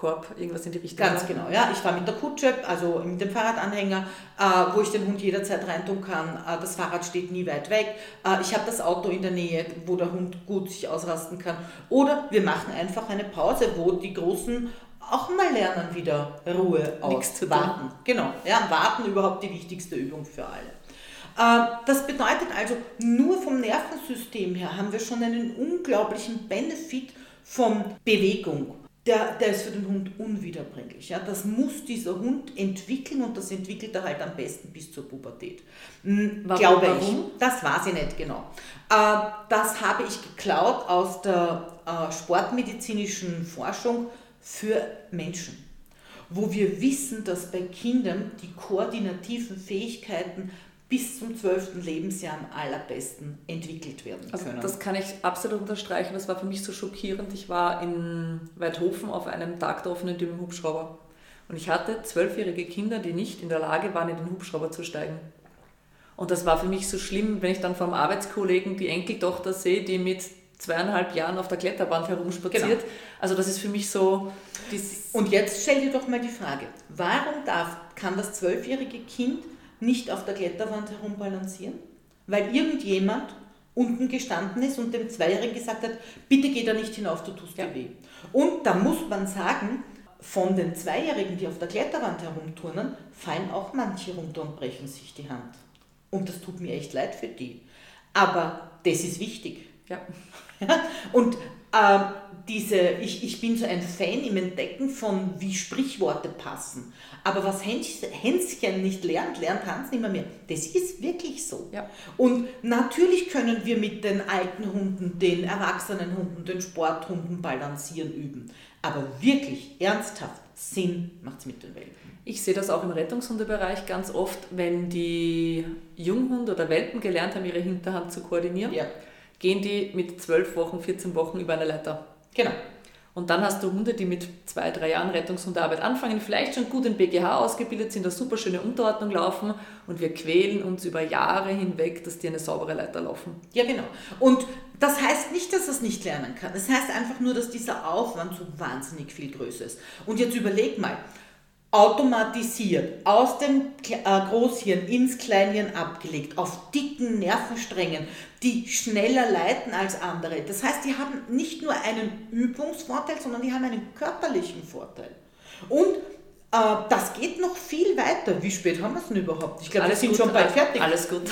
Fahrradkorb, irgendwas in die Richtung. Ganz oder? genau, ja. Ich fahre mit der Kutsche, also mit dem Fahrradanhänger, äh, wo ich den Hund jederzeit reintun kann. Äh, das Fahrrad steht nie weit weg. Äh, ich habe das Auto in der Nähe, wo der Hund gut sich ausrasten kann. Oder wir machen einfach eine Pause, wo die Großen auch mal lernen, wieder Ruhe auswarten. Genau, ja, warten überhaupt die wichtigste Übung für alle. Das bedeutet also, nur vom Nervensystem her haben wir schon einen unglaublichen Benefit von Bewegung. Der, der ist für den Hund unwiederbringlich. Ja? Das muss dieser Hund entwickeln und das entwickelt er halt am besten bis zur Pubertät. Hm, Warum- Glaube warum? ich. Das weiß ich nicht genau. Äh, Das habe ich geklaut aus der äh, sportmedizinischen Forschung für Menschen wo wir wissen, dass bei Kindern die koordinativen Fähigkeiten bis zum 12. Lebensjahr am allerbesten entwickelt werden Also können. das kann ich absolut unterstreichen. Das war für mich so schockierend. Ich war in Weidhofen auf einem Tag der offenen Tür mit dem Hubschrauber. Und ich hatte zwölfjährige Kinder, die nicht in der Lage waren, in den Hubschrauber zu steigen. Und das war für mich so schlimm, wenn ich dann vom Arbeitskollegen die Enkeltochter sehe, die mit zweieinhalb Jahren auf der Kletterbahn herumspaziert. Genau. Also das ist für mich so Und jetzt stell dir doch mal die Frage, warum darf, kann das zwölfjährige Kind nicht auf der Kletterwand herumbalancieren? Weil irgendjemand unten gestanden ist und dem Zweijährigen gesagt hat, bitte geh da nicht hinauf, du tust Ja. dir weh. Und da muss man sagen, von den Zweijährigen, die auf der Kletterwand herumturnen, fallen auch manche runter und brechen sich die Hand. Und das tut mir echt leid für die. Aber das ist wichtig. ja, Ja, und ähm, diese, ich, ich bin so ein Fan im Entdecken von, wie Sprichworte passen. Aber was Häns, Hänschen nicht lernt, lernt Hans nicht mehr mehr. Das ist wirklich so. Ja. Und natürlich können wir mit den alten Hunden, den erwachsenen Hunden, den Sporthunden balancieren üben. Aber wirklich, ernsthaft, Sinn macht es mit den Welpen. Ich sehe das auch im Rettungshundebereich ganz oft, wenn die Junghunde oder Welpen gelernt haben, ihre Hinterhand zu koordinieren, Ja, gehen die mit 12 Wochen, 14 Wochen über eine Leiter. genau. Und dann hast du Hunde, die mit zwei, drei Jahren Rettungshundearbeit anfangen, vielleicht schon gut in BGH ausgebildet sind, eine super schöne Unterordnung laufen und wir quälen uns über Jahre hinweg, dass die eine saubere Leiter laufen. Ja, genau. Und das heißt nicht, dass es nicht lernen kann. Das heißt einfach nur, dass dieser Aufwand so wahnsinnig viel größer ist. Und jetzt überleg mal, automatisiert, aus dem äh, Großhirn ins Kleinhirn abgelegt, auf dicken Nervensträngen, die schneller leiten als andere. Das heißt, die haben nicht nur einen Übungsvorteil, sondern die haben einen körperlichen Vorteil. Und äh, das geht noch viel weiter. Wie spät haben wir es denn überhaupt? Ich glaube, wir sind gut, schon bald fertig. Alles gut.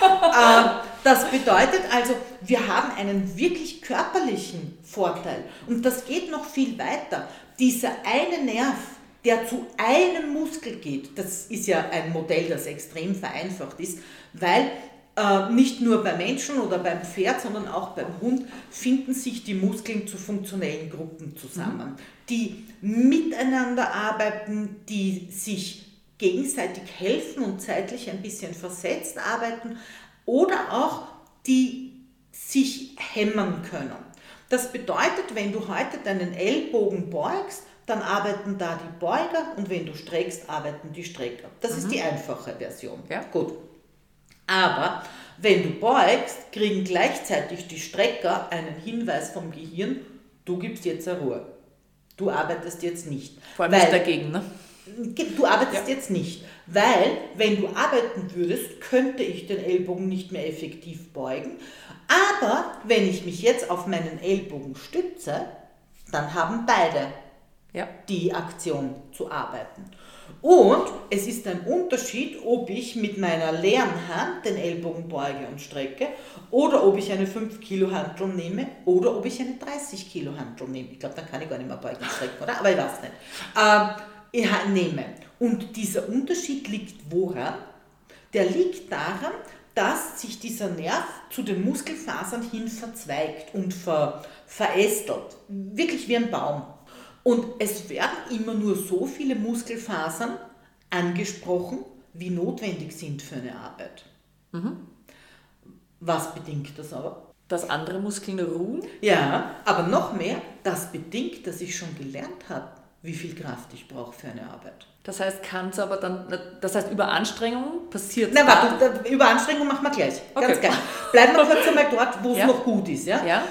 Ähm, das bedeutet also, wir haben einen wirklich körperlichen Vorteil. Und das geht noch viel weiter. Dieser eine Nerv, der zu einem Muskel geht, das ist ja ein Modell, das extrem vereinfacht ist, weil äh, nicht nur beim Menschen oder beim Pferd, sondern auch beim Hund finden sich die Muskeln zu funktionellen Gruppen zusammen, die miteinander arbeiten, die sich gegenseitig helfen und zeitlich ein bisschen versetzt arbeiten oder auch die sich hämmern können. Das bedeutet, wenn du heute deinen Ellbogen beugst, dann arbeiten da die Beuger und wenn du streckst, arbeiten die Strecker. Das ist die einfache Version. Ja. Gut. Aber wenn du beugst, kriegen gleichzeitig die Strecker einen Hinweis vom Gehirn, du gibst jetzt eine Ruhe. Du arbeitest jetzt nicht. Vor allem Weil- dagegen. Ne? Du arbeitest jetzt nicht, weil wenn du arbeiten würdest, könnte ich den Ellbogen nicht mehr effektiv beugen. Aber wenn ich mich jetzt auf meinen Ellbogen stütze, dann haben beide Ja. die Aktion zu arbeiten. Und es ist ein Unterschied, ob ich mit meiner leeren Hand den Ellbogen beuge und strecke oder ob ich eine 5 Kilo Hantel nehme oder ob ich eine 30 Kilo Hantel nehme. Ich glaube, dann kann ich gar nicht mehr beugen und strecken, oder? Aber ich weiß nicht. Ähm, ich nehme. Und dieser Unterschied liegt woran? Der liegt daran, dass sich dieser Nerv zu den Muskelfasern hin verzweigt und ver, verästelt. Wirklich wie ein Baum. Und es werden immer nur so viele Muskelfasern angesprochen, wie notwendig sind für eine Arbeit. Was bedingt das aber? Dass andere Muskeln ruhen? Ja, aber noch mehr, das bedingt, dass ich schon gelernt habe, wie viel Kraft ich brauche für eine Arbeit. Das heißt, kann es aber dann, das heißt, über Anstrengung passiert Na, warte, da- über Anstrengung machen wir gleich. Ganz Okay. geil. Bleiben wir kurz einmal dort, wo es Ja. noch gut ist. Ja? Ja.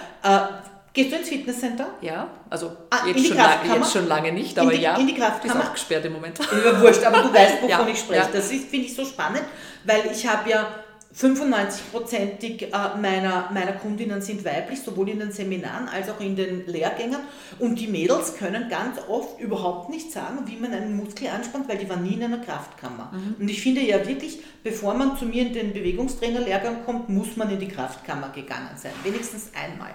Gehst du ins Fitnesscenter? Ja, also Ah, in jetzt, schon lange, jetzt schon lange nicht, In aber die- ja. in die Ist Kraftkammer? auch gesperrt im Moment. Ja, wurscht, aber du weißt, wovon Ja, ich spreche. ja. Das ist- finde ich so spannend, weil ich habe ja 95%ig äh, meiner, meiner Kundinnen sind weiblich, sowohl in den Seminaren als auch in den Lehrgängen. Und die Mädels können ganz oft überhaupt nicht sagen, wie man einen Muskel anspannt, weil die waren nie in einer Kraftkammer. Und ich finde ja wirklich, bevor man zu mir in den Bewegungstrainerlehrgang kommt, muss man in die Kraftkammer gegangen sein. Wenigstens einmal.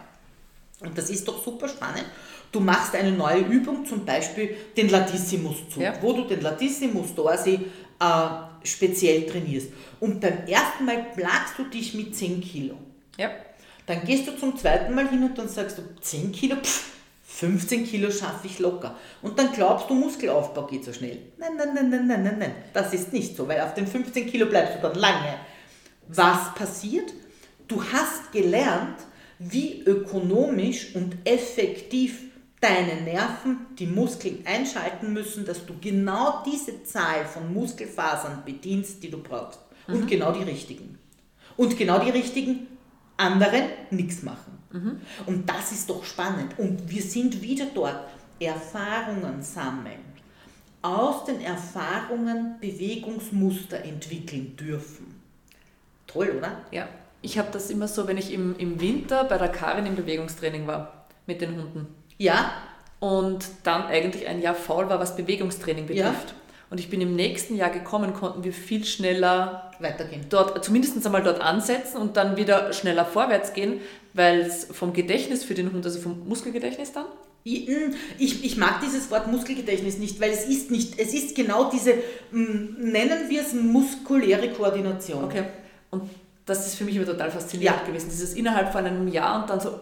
Und das ist doch super spannend. Du machst eine neue Übung, zum Beispiel den Latissimuszug, Ja. wo du den Latissimus dorsi äh, speziell trainierst. Und beim ersten Mal plagst du dich mit 10 Kilo. Ja. Dann gehst du zum zweiten Mal hin und dann sagst du, 10 Kilo, pff, 15 Kilo schaffe ich locker. Und dann glaubst du, Muskelaufbau geht so schnell. Nein, nein, nein, nein, nein, nein, nein. Das ist nicht so, weil auf den 15 Kilo bleibst du dann lange. Was passiert? Du hast gelernt, wie ökonomisch und effektiv deine Nerven die Muskeln einschalten müssen, dass du genau diese Zahl von Muskelfasern bedienst, die du brauchst. Und genau die richtigen. Und genau die richtigen anderen nichts machen. Und das ist doch spannend. Und wir sind wieder dort. Erfahrungen sammeln. Aus den Erfahrungen Bewegungsmuster entwickeln dürfen. Toll, oder? Ja. Ich habe das immer so, wenn ich im, im Winter bei der Karin im Bewegungstraining war mit den Hunden Ja, und dann eigentlich ein Jahr faul war, was Bewegungstraining Ja. betrifft. Und ich bin im nächsten Jahr gekommen, konnten wir viel schneller weitergehen. dort, zumindest einmal dort ansetzen und dann wieder schneller vorwärts gehen, weil es vom Gedächtnis für den Hund, also vom Muskelgedächtnis dann, Ich, mm, ich, ich mag dieses Wort Muskelgedächtnis nicht, weil es ist nicht, es ist genau diese, mm, nennen wir es muskuläre Koordination. okay. Und das ist für mich immer total faszinierend Ja. gewesen. Dieses innerhalb von einem Jahr und dann so,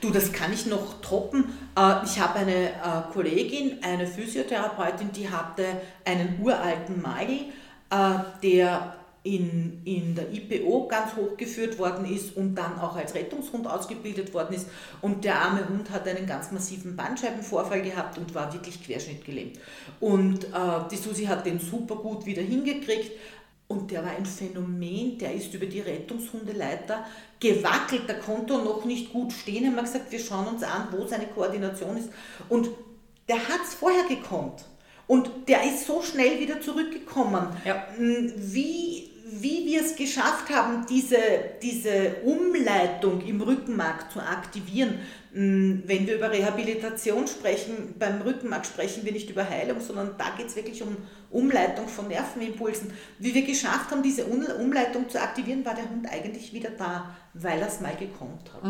Du, das kann ich noch toppen. Äh, Ich habe eine äh, Kollegin, eine Physiotherapeutin, die hatte einen uralten Mali, äh, der in, in der IPO ganz hochgeführt worden ist und dann auch als Rettungshund ausgebildet worden ist. Und der arme Hund hat einen ganz massiven Bandscheibenvorfall gehabt und war wirklich querschnittgelähmt. Und äh, die Susi hat den super gut wieder hingekriegt. Und der war ein Phänomen, der ist über die Rettungshundeleiter gewackelt, der konnte noch nicht gut stehen. Haben wir gesagt, wir schauen uns an, wo seine Koordination ist. Und der hat es vorher gekonnt. Und der ist so schnell wieder zurückgekommen. Ja. Mm, Wie, wie wir es geschafft haben, diese, diese Umleitung im Rückenmark zu aktivieren. Mm, Wenn wir über Rehabilitation sprechen, beim Rückenmark sprechen wir nicht über Heilung, sondern da geht es wirklich um Umleitung von Nervenimpulsen. Wie wir geschafft haben, diese Un- Umleitung zu aktivieren, war der Hund eigentlich wieder da, weil er es mal gekonnt hat.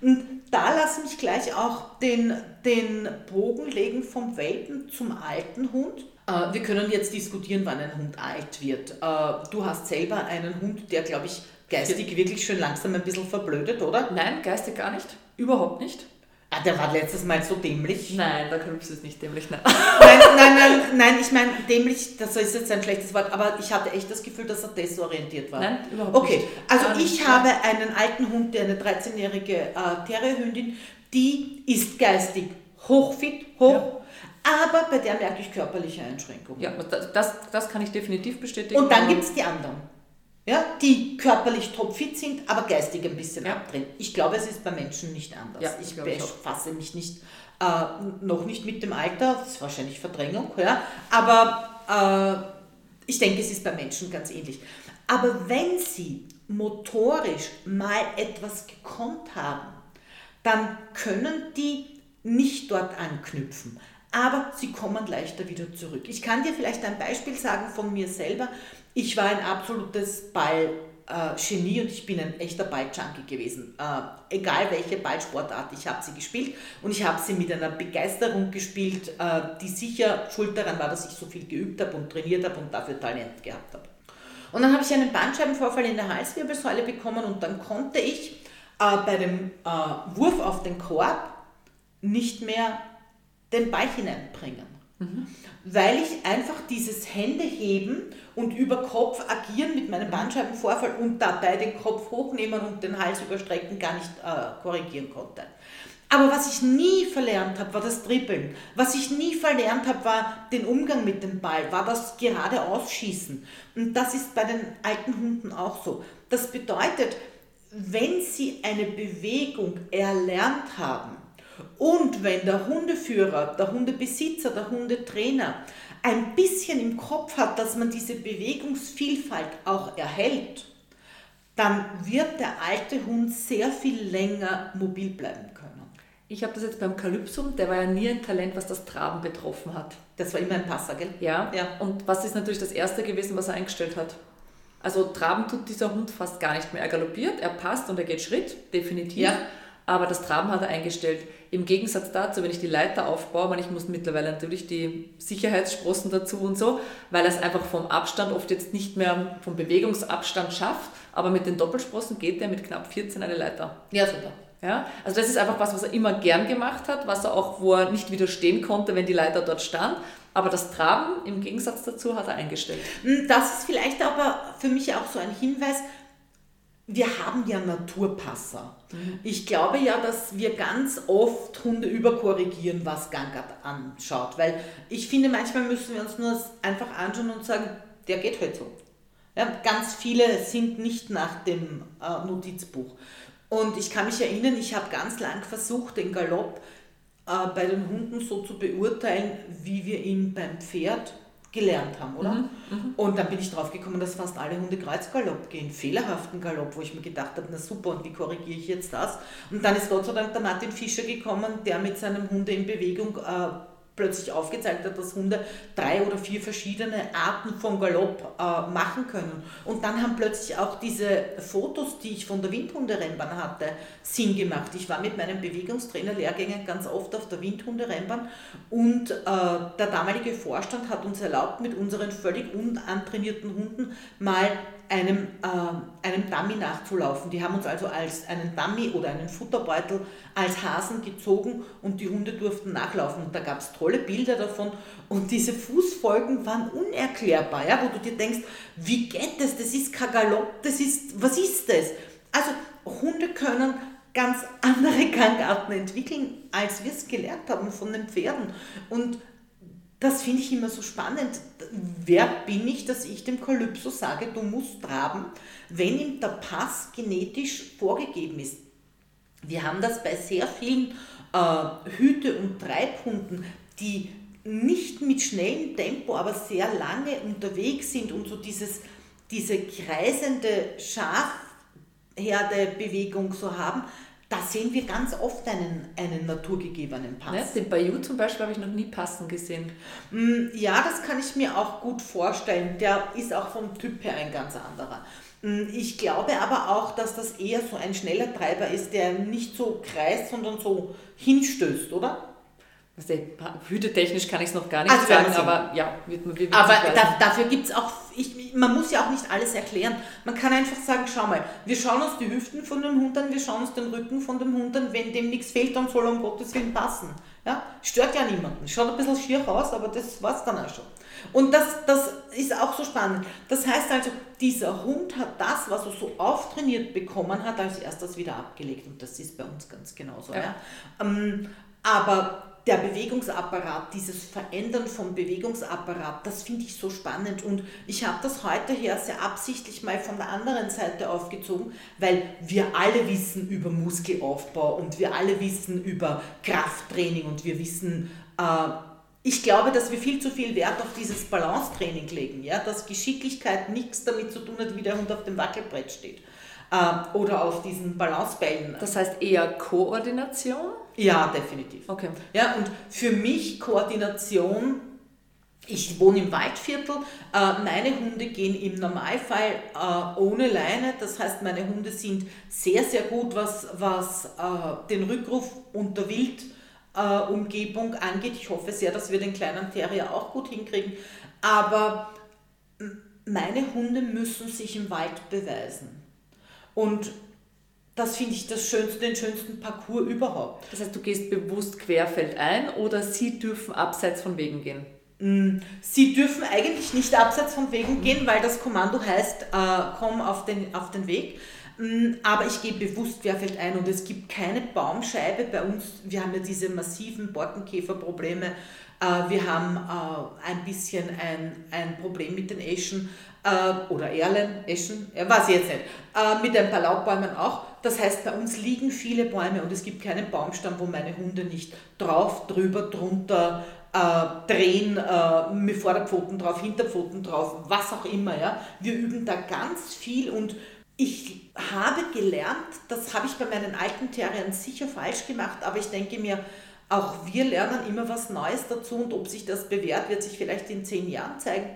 Und da lass mich gleich auch den, den Bogen legen vom Welpen zum alten Hund. Äh, Wir können jetzt diskutieren, wann ein Hund alt wird. Äh, Du hast selber einen Hund, der, glaube ich, geistig wirklich schon langsam ein bisschen verblödet, oder? nein, geistig gar nicht, überhaupt nicht. Ah, der war letztes Mal so dämlich. Nein, da kannst du es nicht dämlich nein. Nein, nein, nein, nein, ich meine, dämlich, das ist jetzt ein schlechtes Wort, aber ich hatte echt das Gefühl, dass er desorientiert war. Nein, überhaupt Okay, nicht. also Gar nicht, ich ja. habe einen alten Hund, der eine 13-jährige äh, Terrierhündin, die ist geistig hochfit, hoch, aber bei der merke ich körperliche Einschränkungen. Ja, das, das, das kann ich definitiv bestätigen. Und dann gibt es die anderen, ja, die körperlich topfit sind, aber geistig ein bisschen Ja. abdrehen. Ich glaube, es ist bei Menschen nicht anders. Ja, ich glaube ich auch. befasse mich nicht, äh, noch nicht mit dem Alter, das ist wahrscheinlich Verdrängung, ja, aber äh, ich denke, es ist bei Menschen ganz ähnlich. Aber wenn sie motorisch mal etwas gekonnt haben, dann können die nicht dort anknüpfen. Aber sie kommen leichter wieder zurück. Ich kann dir vielleicht ein Beispiel sagen von mir selber. Ich war ein absolutes Ball-Genie und ich bin ein echter Ball-Junkie gewesen. Äh, egal welche Ballsportart, ich habe sie gespielt und ich habe sie mit einer Begeisterung gespielt, äh, die sicher schuld daran war, dass ich so viel geübt habe und trainiert habe und dafür Talent gehabt habe. Und dann habe ich einen Bandscheibenvorfall in der Halswirbelsäule bekommen und dann konnte ich äh, bei dem äh, Wurf auf den Korb nicht mehr den Ball hineinbringen. Mhm. Weil ich einfach dieses Händeheben und über Kopf agieren mit meinem Bandscheibenvorfall und dabei den Kopf hochnehmen und den Hals überstrecken gar nicht äh, korrigieren konnte. Aber was ich nie verlernt habe, war das Trippeln. Was ich nie verlernt habe, war den Umgang mit dem Ball, war das gerade Ausschießen. Und das ist bei den alten Hunden auch so. Das bedeutet, wenn sie eine Bewegung erlernt haben und wenn der Hundeführer, der Hundebesitzer, der Hundetrainer ein bisschen im Kopf hat, dass man diese Bewegungsvielfalt auch erhält, dann wird der alte Hund sehr viel länger mobil bleiben können. Ich habe das jetzt beim Kalypsum, der war ja nie ein Talent, was das Traben betroffen hat. Das war immer ein Passer, gell? Ja. ja. Und was ist natürlich das Erste gewesen, was er eingestellt hat? Also Traben tut dieser Hund fast gar nicht mehr. Er galoppiert, er passt und er geht Schritt, definitiv. Ja. Aber das Traben hat er eingestellt. Im Gegensatz dazu, wenn ich die Leiter aufbaue, weil ich muss mittlerweile natürlich die Sicherheitssprossen dazu und so, weil er es einfach vom Abstand oft jetzt nicht mehr vom Bewegungsabstand schafft. Aber mit den Doppelsprossen geht er mit knapp 14 eine Leiter. Ja, super. Ja? Also das ist einfach was, was er immer gern gemacht hat, was er auch, wo er nicht widerstehen konnte, wenn die Leiter dort stand. Aber das Traben im Gegensatz dazu hat er eingestellt. Hm, das ist vielleicht aber für mich auch so ein Hinweis, wir haben ja Naturpasser. Mhm. Ich glaube ja, dass wir ganz oft Hunde überkorrigieren, was Gangart anschaut. Weil ich finde, manchmal müssen wir uns nur einfach anschauen und sagen, der geht halt so. Ja, ganz viele sind nicht nach dem äh, Notizbuch. Und ich kann mich erinnern, ich habe ganz lang versucht, den Galopp äh, bei den Hunden so zu beurteilen, wie wir ihn beim Pferd gelernt haben, oder? Mhm, mhm. und dann bin ich drauf gekommen, dass fast alle Hunde Kreuzgalopp gehen, fehlerhaften Galopp, wo ich mir gedacht habe, na super, und wie korrigiere ich jetzt das? Und dann ist Gott sei Dank der Martin Fischer gekommen, der mit seinem Hunde in Bewegung äh, plötzlich aufgezeigt hat, dass Hunde drei oder vier verschiedene Arten von Galopp äh, machen können. Und dann haben plötzlich auch diese Fotos, die ich von der Windhunderennbahn hatte, Sinn gemacht. Ich war mit meinen Bewegungstrainer-Lehrgängen ganz oft auf der Windhunderennbahn und äh, der damalige Vorstand hat uns erlaubt, mit unseren völlig unantrainierten Hunden mal einem, äh, einem Dummy nachzulaufen. Die haben uns also als einen Dummy oder einen Futterbeutel als Hasen gezogen und die Hunde durften nachlaufen. Und da gab es tolle Bilder davon und diese Fußfolgen waren unerklärbar, ja, wo du dir denkst, wie geht das? Das ist kein Galopp, das ist, was ist das? Also Hunde können ganz andere Gangarten entwickeln, als wir es gelernt haben von den Pferden. Und das finde ich immer so spannend. Wer bin ich, dass ich dem Kalypso sage, du musst traben, wenn ihm der Pass genetisch vorgegeben ist? Wir haben das bei sehr vielen äh, Hüte- und Treibhunden, die nicht mit schnellem Tempo, aber sehr lange unterwegs sind und so dieses, diese kreisende Schafherdebewegung so haben, da sehen wir ganz oft einen, einen naturgegebenen Pass. Ne, den Bayou zum Beispiel habe ich noch nie passen gesehen. Mm, ja, das kann ich mir auch gut vorstellen. Der ist auch vom Typ her ein ganz anderer. Mm, ich glaube aber auch, dass das eher so ein schneller Treiber ist, der nicht so kreist, sondern so hinstößt, oder? Also, hütetechnisch kann ich es noch gar nicht also sagen, aber ja, wird man wird Aber da, dafür gibt es auch, ich, man muss ja auch nicht alles erklären. Man kann einfach sagen, schau mal, wir schauen uns die Hüften von dem Hund an, wir schauen uns den Rücken von dem Hund an, wenn dem nichts fehlt, dann soll er um Gottes Willen passen. Ja? Stört ja niemanden. Schaut ein bisschen schier aus, aber das war es dann auch schon. Und das, das ist auch so spannend. Das heißt also, dieser Hund hat das, was er so auftrainiert bekommen hat, als erstes wieder abgelegt. Und das ist bei uns ganz genauso. Ja. ja? Ähm, aber der Bewegungsapparat, dieses Verändern vom Bewegungsapparat, das finde ich so spannend und ich habe das heute her sehr absichtlich mal von der anderen Seite aufgezogen, weil wir alle wissen über Muskelaufbau und wir alle wissen über Krafttraining und wir wissen, äh, ich glaube, dass wir viel zu viel Wert auf dieses Balancetraining legen, ja? dass Geschicklichkeit nichts damit zu tun hat, wie der Hund auf dem Wackelbrett steht äh, oder auf diesen Balancebällen. Das heißt eher Koordination? Ja, definitiv. Okay. Ja, und für mich Koordination ich wohne im Waldviertel, äh, meine Hunde gehen im Normalfall äh, ohne Leine, das heißt meine Hunde sind sehr, sehr gut, was, was äh, den Rückruf unter Wildumgebung angeht. Ich hoffe sehr, dass wir den kleinen Terrier auch gut hinkriegen, aber meine Hunde müssen sich im Wald beweisen. Und das finde ich das schönste, den schönsten Parcours überhaupt. Das heißt, du gehst bewusst querfeldein oder sie dürfen abseits von Wegen gehen? Mm, sie dürfen eigentlich nicht abseits von Wegen gehen, weil das Kommando heißt, äh, komm auf den, auf den Weg. Mm, aber ich gehe bewusst querfeldein und es gibt keine Baumscheibe bei uns. Wir haben ja diese massiven Borkenkäferprobleme. Äh, wir haben äh, ein bisschen ein, ein Problem mit den Eschen äh, oder Erlen, Eschen, äh, weiß ich jetzt nicht, mit ein paar Laubbäumen auch. Das heißt, bei uns liegen viele Bäume und es gibt keinen Baumstamm, wo meine Hunde nicht drauf, drüber, drunter äh, drehen, äh, mit Vorderpfoten drauf, Hinterpfoten drauf, was auch immer. Ja. Wir üben da ganz viel und ich habe gelernt, das habe ich bei meinen alten Terriern sicher falsch gemacht, aber ich denke mir, auch wir lernen immer was Neues dazu und ob sich das bewährt, wird sich vielleicht in zehn Jahren zeigen.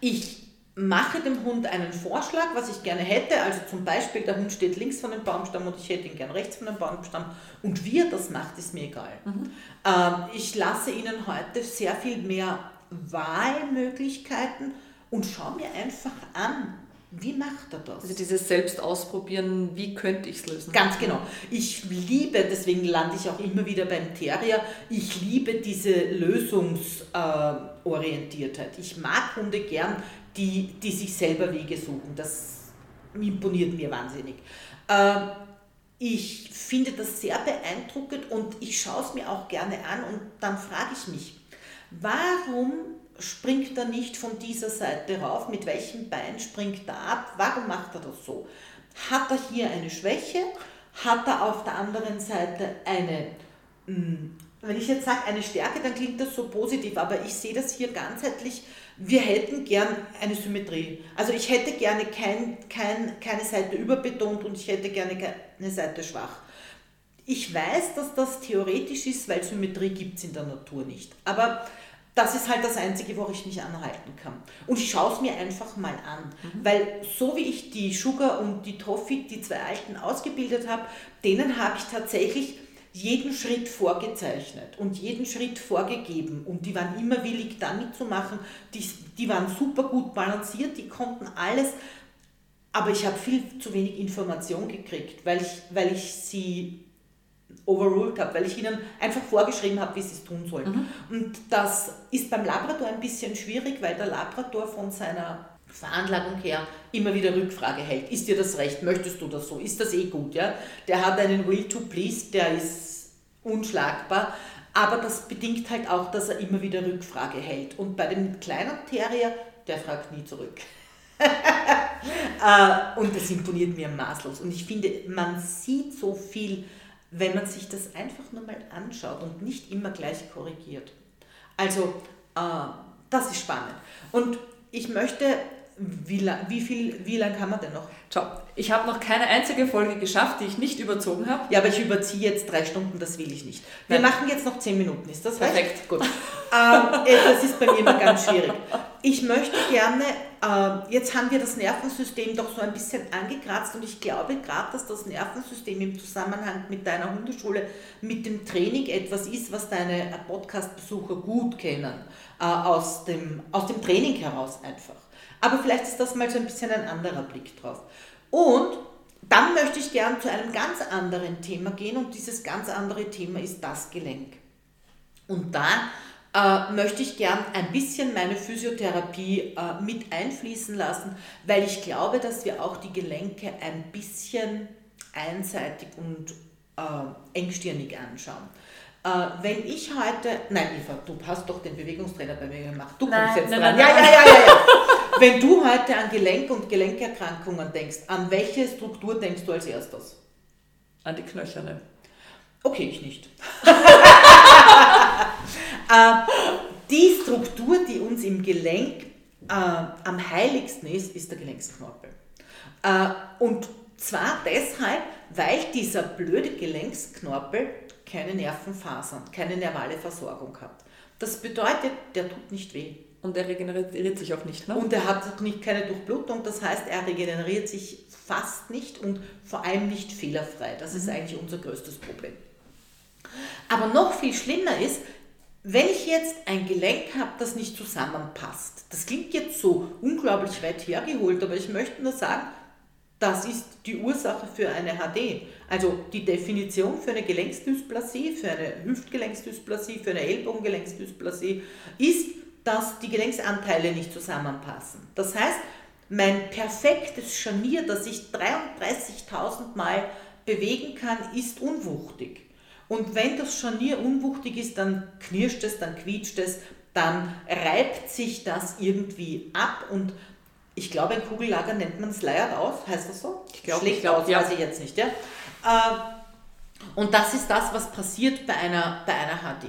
Ich mache dem Hund einen Vorschlag, was ich gerne hätte. Also zum Beispiel, der Hund steht links von dem Baumstamm und ich hätte ihn gern rechts von dem Baumstamm. Und wie er das macht, ist mir egal. Mhm. Ähm, ich lasse ihnen heute sehr viel mehr Wahlmöglichkeiten und schaue mir einfach an, wie macht er das? Also dieses Selbstausprobieren, wie könnte ich es lösen? Ganz genau. Ich liebe, deswegen lande ich auch immer wieder beim Terrier, ich liebe diese Lösungsorientiertheit. ich mag Hunde gern, die, die sich selber Wege suchen. Das imponiert mir wahnsinnig. Ähm, ich finde das sehr beeindruckend und ich schaue es mir auch gerne an und dann frage ich mich, warum springt er nicht von dieser Seite rauf? Mit welchem Bein springt er ab? Warum macht er das so? Hat er hier eine Schwäche? Hat er auf der anderen Seite eine, hm, wenn ich jetzt sage eine Stärke, dann klingt das so positiv, aber ich sehe das hier ganzheitlich. Wir hätten gern eine Symmetrie. Also ich hätte gerne kein, kein, keine Seite überbetont und ich hätte gerne keine Seite schwach. Ich weiß, dass das theoretisch ist, weil Symmetrie gibt es in der Natur nicht. Aber das ist halt das Einzige, wo ich mich anhalten kann. Und ich schaue es mir einfach mal an. Mhm. Weil so wie ich die Sugar und die Toffee, die zwei Alten, ausgebildet habe, denen habe ich tatsächlich jeden Schritt vorgezeichnet und jeden Schritt vorgegeben. Und die waren immer willig, da mitzumachen. Die, die waren super gut balanciert, die konnten alles. Aber ich habe viel zu wenig Information gekriegt, weil ich, weil ich sie overruled habe, weil ich ihnen einfach vorgeschrieben habe, wie sie es tun sollen. Mhm. Und das ist beim Labrador ein bisschen schwierig, weil der Labrador von seiner Veranlagung her immer wieder Rückfrage hält. Ist dir das recht? Möchtest du das so? Ist das eh gut? Ja? Der hat einen Will to Please, der ist unschlagbar. Aber das bedingt halt auch, dass er immer wieder Rückfrage hält. Und bei dem kleinen Terrier, der fragt nie zurück. Äh, und das imponiert mir maßlos. Und ich finde, man sieht so viel wenn man sich das einfach nur mal anschaut und nicht immer gleich korrigiert. Also, äh, das ist spannend. Und ich möchte, wie, wie, viel, wie lang kann man denn noch? Ciao. Ich habe noch keine einzige Folge geschafft, die ich nicht überzogen habe. Ja, aber ich überziehe jetzt drei Stunden, das will ich nicht. Wir Nein. machen jetzt noch zehn Minuten, ist das Perfekt, recht? gut. ähm, äh, das ist bei mir immer ganz schwierig. Ich möchte gerne, äh, jetzt haben wir das Nervensystem doch so ein bisschen angekratzt und ich glaube gerade, dass das Nervensystem im Zusammenhang mit deiner Hundeschule, mit dem Training etwas ist, was deine Podcast-Besucher gut kennen, äh, aus, dem, aus dem Training heraus einfach. Aber vielleicht ist das mal so ein bisschen ein anderer Blick drauf. Und dann möchte ich gern zu einem ganz anderen Thema gehen und dieses ganz andere Thema ist das Gelenk. Und da äh, möchte ich gern ein bisschen meine Physiotherapie äh, mit einfließen lassen, weil ich glaube, dass wir auch die Gelenke ein bisschen einseitig und äh, engstirnig anschauen. Äh, wenn ich heute, nein Eva, du hast doch den Bewegungstrainer bei mir gemacht, du nein, kommst jetzt nein, dran. Nein, ja, ja, ja, ja, ja. Wenn du heute an Gelenk- und Gelenkerkrankungen denkst, an welche Struktur denkst du als erstes? An die Knöcherne. Okay, ich nicht. äh, die Struktur, die uns im Gelenk äh, am heiligsten ist, ist der Gelenksknorpel. Äh, und zwar deshalb, weil dieser blöde Gelenksknorpel keine Nervenfasern, keine nervale Versorgung hat. Das bedeutet, der tut nicht weh. Und er regeneriert sich auch nicht, ne? Und er hat auch nicht keine Durchblutung, das heißt, er regeneriert sich fast nicht und vor allem nicht fehlerfrei. Das mhm. ist eigentlich unser größtes Problem. Aber noch viel schlimmer ist, wenn ich jetzt ein Gelenk habe, das nicht zusammenpasst. Das klingt jetzt so unglaublich weit hergeholt, aber ich möchte nur sagen, das ist die Ursache für eine HD. Also die Definition für eine Gelenksdysplasie, für eine Hüftgelenksdysplasie, für eine Ellbogengelenksdysplasie ist, dass die Gelenksanteile nicht zusammenpassen. Das heißt, mein perfektes Scharnier, das ich 33.000 Mal bewegen kann, ist unwuchtig. Und wenn das Scharnier unwuchtig ist, dann knirscht es, dann quietscht es, dann reibt sich das irgendwie ab und ich glaube, ein Kugellager nennt man es leiert aus, heißt das so? Ich glaube, Schlägt ich glaub, aus, ja. weiß ich jetzt nicht. Ja? Äh, und das ist das, was passiert bei einer, bei einer HD.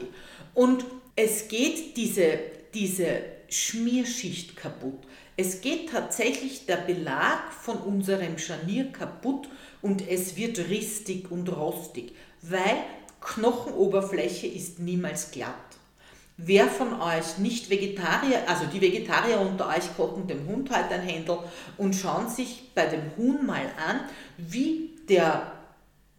Und es geht diese, diese Schmierschicht kaputt. Es geht tatsächlich der Belag von unserem Scharnier kaputt und es wird ristig und rostig, weil Knochenoberfläche ist niemals glatt. Wer von euch nicht Vegetarier, also die Vegetarier unter euch kochen dem Hund halt ein Händel und schauen sich bei dem Huhn mal an, wie der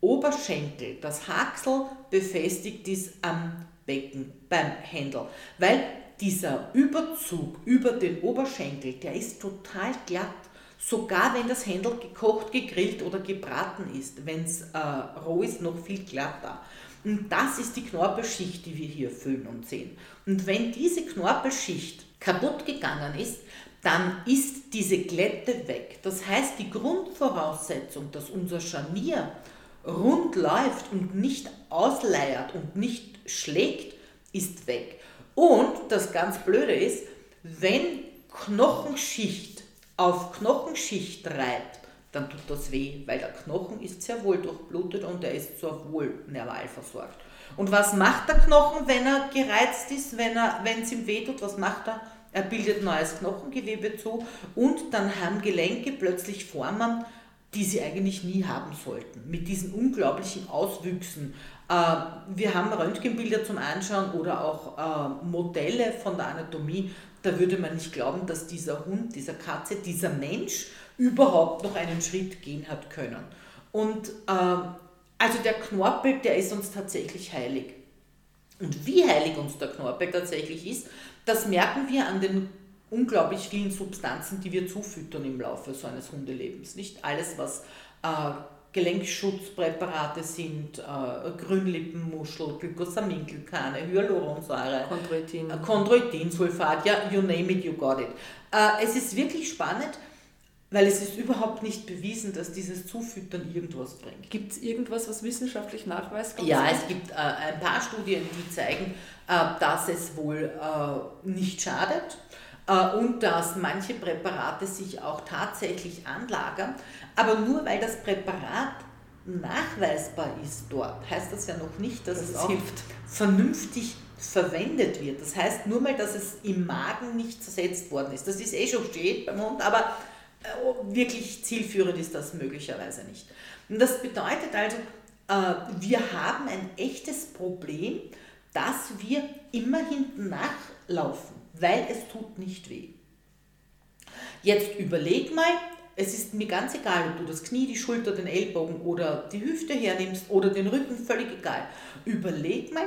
Oberschenkel, das Haxel befestigt ist am Becken beim Händel. Weil dieser Überzug über den Oberschenkel, der ist total glatt. Sogar wenn das Händel gekocht, gegrillt oder gebraten ist, wenn es äh, roh ist, noch viel glatter. Und das ist die Knorpelschicht, die wir hier füllen und sehen. Und wenn diese Knorpelschicht kaputt gegangen ist, dann ist diese Glätte weg. Das heißt, die Grundvoraussetzung, dass unser Scharnier rund läuft und nicht ausleiert und nicht schlägt, ist weg. Und das ganz Blöde ist, wenn Knochenschicht auf Knochenschicht reibt, dann tut das weh, weil der Knochen ist sehr wohl durchblutet und er ist sehr wohl nerval versorgt. Und was macht der Knochen, wenn er gereizt ist, wenn es ihm weh tut, was macht er? Er bildet neues Knochengewebe zu und dann haben Gelenke plötzlich Formen, die sie eigentlich nie haben sollten, mit diesen unglaublichen Auswüchsen. Äh, wir haben Röntgenbilder zum Anschauen oder auch äh, Modelle von der Anatomie. Da würde man nicht glauben, dass dieser Hund, dieser Katze, dieser Mensch überhaupt noch einen Schritt gehen hat können. Und äh, also der Knorpel, der ist uns tatsächlich heilig. Und wie heilig uns der Knorpel tatsächlich ist, das merken wir an den unglaublich vielen Substanzen, die wir zufüttern im Laufe so eines Hundelebens. Nicht alles, was äh, Gelenkschutzpräparate sind, äh, Grünlippenmuschel, Glycosaminglykane, Hyaluronsäure, Chondroitin. äh, Chondroitin, Sulfat, ja, you name it, you got it. Äh, es ist wirklich spannend, weil es ist überhaupt nicht bewiesen, dass dieses Zufüttern irgendwas bringt. Gibt es irgendwas, was wissenschaftlich nachweisbar Ja, ist? es gibt äh, ein paar Studien, die zeigen, äh, dass es wohl äh, nicht schadet und dass manche Präparate sich auch tatsächlich anlagern. Aber nur weil das Präparat nachweisbar ist dort, heißt das ja noch nicht, dass es es auch hilft. vernünftig verwendet wird. Das heißt nur mal, dass es im Magen nicht zersetzt worden ist. Das ist eh schon steht beim Hund, aber äh, wirklich zielführend ist das möglicherweise nicht. Und das bedeutet also, äh, wir haben ein echtes Problem, dass wir immer hinten nachlaufen, weil es tut nicht weh. Jetzt überleg mal, es ist mir ganz egal, ob du das Knie, die Schulter, den Ellbogen oder die Hüfte hernimmst oder den Rücken, völlig egal. Überleg mal,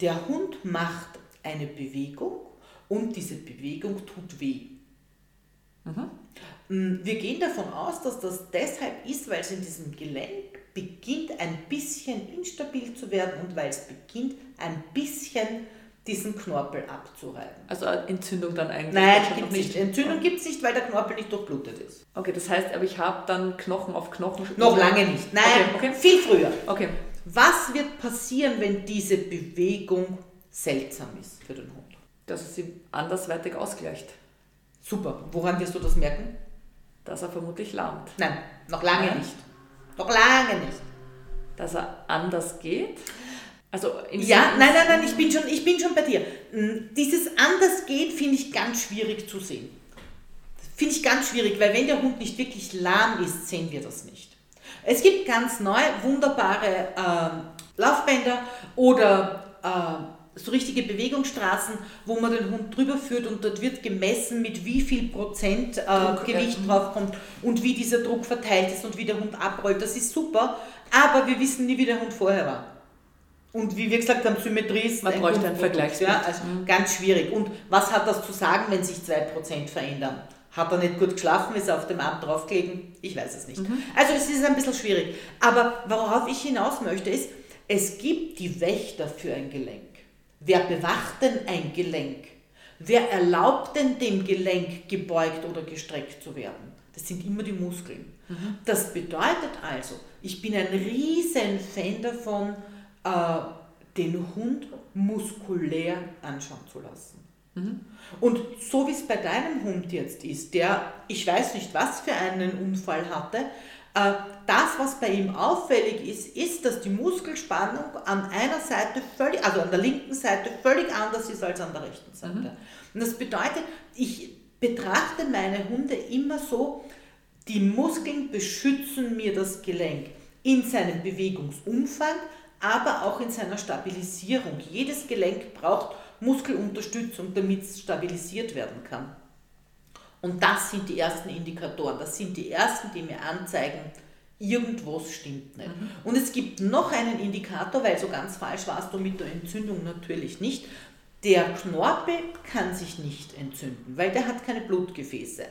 der Hund macht eine Bewegung und diese Bewegung tut weh. Mm, Wir gehen davon aus, dass das deshalb ist, weil es in diesem Gelenk beginnt ein bisschen instabil zu werden und weil es beginnt ein bisschen diesen Knorpel abzureiben. Also Entzündung dann eigentlich? Nein, gibt's nicht. Entzündung gibt es nicht, weil der Knorpel nicht durchblutet ist. Okay, das heißt, aber ich habe dann Knochen auf Knochen. Noch lange nicht. Nein, Okay, okay. viel früher. Okay. Was wird passieren, wenn diese Bewegung seltsam ist für den Hund? Dass es sie andersweitig ausgleicht. Super. Woran wirst du das merken? Dass er vermutlich lahmt. Nein, noch lange Nein. nicht. Noch lange nicht. Dass er anders geht. Also Ja, nein, nein, nein, ich bin schon, ich bin schon bei dir. Mm, Dieses anders geht finde ich ganz schwierig zu sehen. Finde ich ganz schwierig, weil wenn der Hund nicht wirklich lahm ist, sehen wir das nicht. Es gibt ganz neu wunderbare ähm, Laufbänder oder äh, so richtige Bewegungsstraßen, wo man den Hund drüber führt und dort wird gemessen, mit wie viel Prozent äh, Druck, Gewicht ja. draufkommt und wie dieser Druck verteilt ist und wie der Hund abrollt. Das ist super, aber wir wissen nie, wie der Hund vorher war. Und wie wir gesagt haben, Symmetrie ist Man bräuchte ein Kunstprodukt, Vergleichsbild. Ja, also ganz schwierig. Und was hat das zu sagen, wenn sich 2% verändern? Hat er nicht gut geschlafen, ist er auf dem Arm draufgelegen? Ich weiß es nicht. Mhm. Also es ist ein bisschen schwierig. Aber worauf ich hinaus möchte, ist, es gibt die Wächter für ein Gelenk. Wer bewacht denn ein Gelenk? Wer erlaubt denn dem Gelenk gebeugt oder gestreckt zu werden? Das sind immer die Muskeln. Mhm. Das bedeutet also, ich bin ein riesen Fan davon, äh, den Hund muskulär anschauen zu lassen. Mhm. Und so wie es bei deinem Hund jetzt ist, der, ich weiß nicht, was für einen Unfall hatte, das, was bei ihm auffällig ist, ist, dass die Muskelspannung an einer Seite völlig, also an der linken Seite völlig anders ist als an der rechten Seite. Mhm. Und das bedeutet, ich betrachte meine Hunde immer so, die Muskeln beschützen mir das Gelenk in seinem Bewegungsumfang, aber auch in seiner Stabilisierung. Jedes Gelenk braucht Muskelunterstützung, damit es stabilisiert werden kann. Und das sind die ersten Indikatoren, das sind die ersten, die mir anzeigen, irgendwas stimmt nicht. Mhm. Und es gibt noch einen Indikator, weil so ganz falsch warst du mit der Entzündung natürlich nicht. Der Knorpel kann sich nicht entzünden, weil der hat keine Blutgefäße.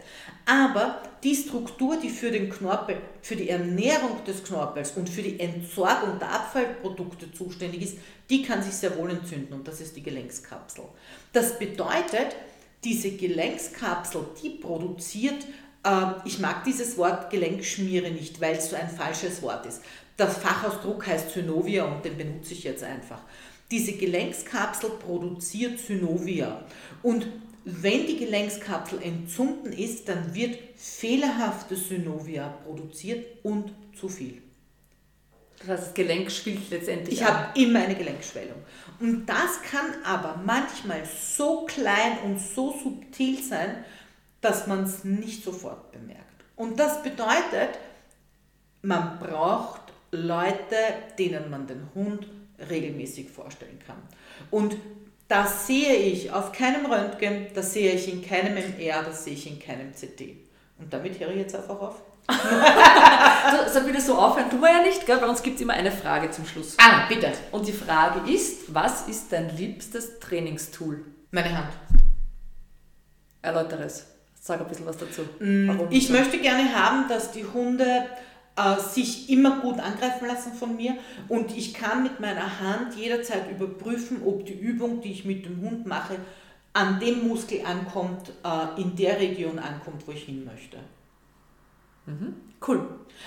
Aber die Struktur, die für den Knorpel, für die Ernährung des Knorpels und für die Entsorgung der Abfallprodukte zuständig ist, die kann sich sehr wohl entzünden und das ist die Gelenkskapsel. Das bedeutet, diese Gelenkskapsel, die produziert, äh, ich mag dieses Wort Gelenkschmiere nicht, weil es so ein falsches Wort ist. Der Fachausdruck heißt Synovia und den benutze ich jetzt einfach. Diese Gelenkskapsel produziert Synovia. Und wenn die Gelenkskapsel entzünden ist, dann wird fehlerhafte Synovia produziert und zu viel. Das heißt, das Gelenk schwillt letztendlich. Ich habe immer eine Gelenkschwellung. Und das kann aber manchmal so klein und so subtil sein, dass man es nicht sofort bemerkt. Und das bedeutet, man braucht Leute, denen man den Hund regelmäßig vorstellen kann. Und das sehe ich auf keinem Röntgen, das sehe ich in keinem MR, das sehe ich in keinem CT. Und damit höre ich jetzt einfach auf. So, wieder so aufhören tun wir ja nicht, gell? bei uns gibt es immer eine Frage zum Schluss. Ah, bitte. Und die Frage ist, was ist dein liebstes Trainingstool? Meine Hand. Erläutere es. Sag ein bisschen was dazu. Mm, Warum ich so? möchte gerne haben, dass die Hunde äh, sich immer gut angreifen lassen von mir und ich kann mit meiner Hand jederzeit überprüfen, ob die Übung, die ich mit dem Hund mache, an dem Muskel ankommt, äh, in der Region ankommt, wo ich hin möchte. Mhm. Cool.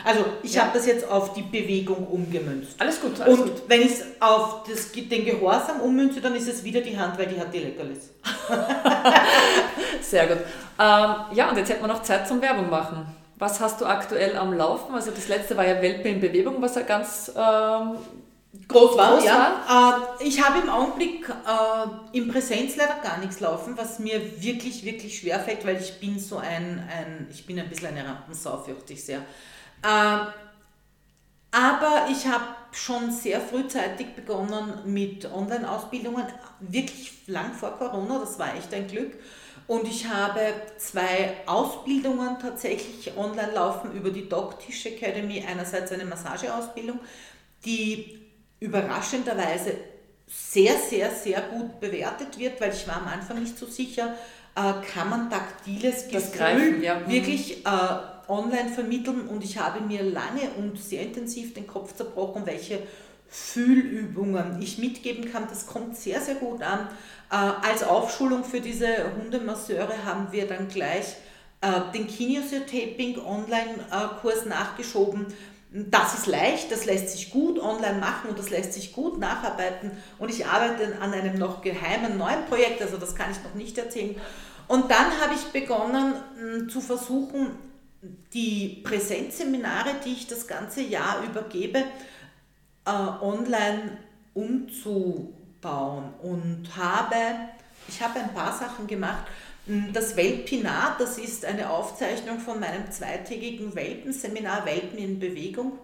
Also ich ja. habe das jetzt auf die Bewegung umgemünzt. Alles gut. Alles und gut. wenn ich es auf das, den Gehorsam ummünze, dann ist es wieder die Hand, weil die hat die Leckerlis. Sehr gut. Ähm, ja, und jetzt hätten wir noch Zeit zum Werbung machen. Was hast du aktuell am Laufen? Also das letzte war ja Welpe in Bewegung, was ja ganz ähm, groß war. Groß ja. War. Äh, ich habe im Augenblick äh, im Präsenz leider gar nichts laufen, was mir wirklich, wirklich schwer fällt, weil ich bin so ein, ein ich bin ein bisschen eine Rampensau, fürchte ich sehr. Äh, aber ich habe schon sehr frühzeitig begonnen mit Online-Ausbildungen, wirklich lang vor Corona, das war echt ein Glück. Und ich habe zwei Ausbildungen tatsächlich online laufen über die Dog Tisch Academy. Einerseits eine Massageausbildung, die überraschenderweise sehr, sehr, sehr gut bewertet wird, weil ich war am Anfang nicht so sicher, äh, kann man taktiles Gefühl ja. Mhm. wirklich äh, online vermitteln und ich habe mir lange und sehr intensiv den Kopf zerbrochen, welche Fühlübungen ich mitgeben kann. Das kommt sehr, sehr gut an. Äh, als Aufschulung für diese Hundemasseure haben wir dann gleich äh, den Kinesiotaping Online-Kurs nachgeschoben, das ist leicht, das lässt sich gut online machen und das lässt sich gut nacharbeiten. Und ich arbeite an einem noch geheimen neuen Projekt, also das kann ich noch nicht erzählen. Und dann habe ich begonnen hm, zu versuchen, die Präsenzseminare, die ich das ganze Jahr übergebe, äh, online umzubauen und habe, ich habe ein paar Sachen gemacht. Das Welpinat, das ist eine Aufzeichnung von meinem zweitägigen Welpenseminar Welpen in Bewegung.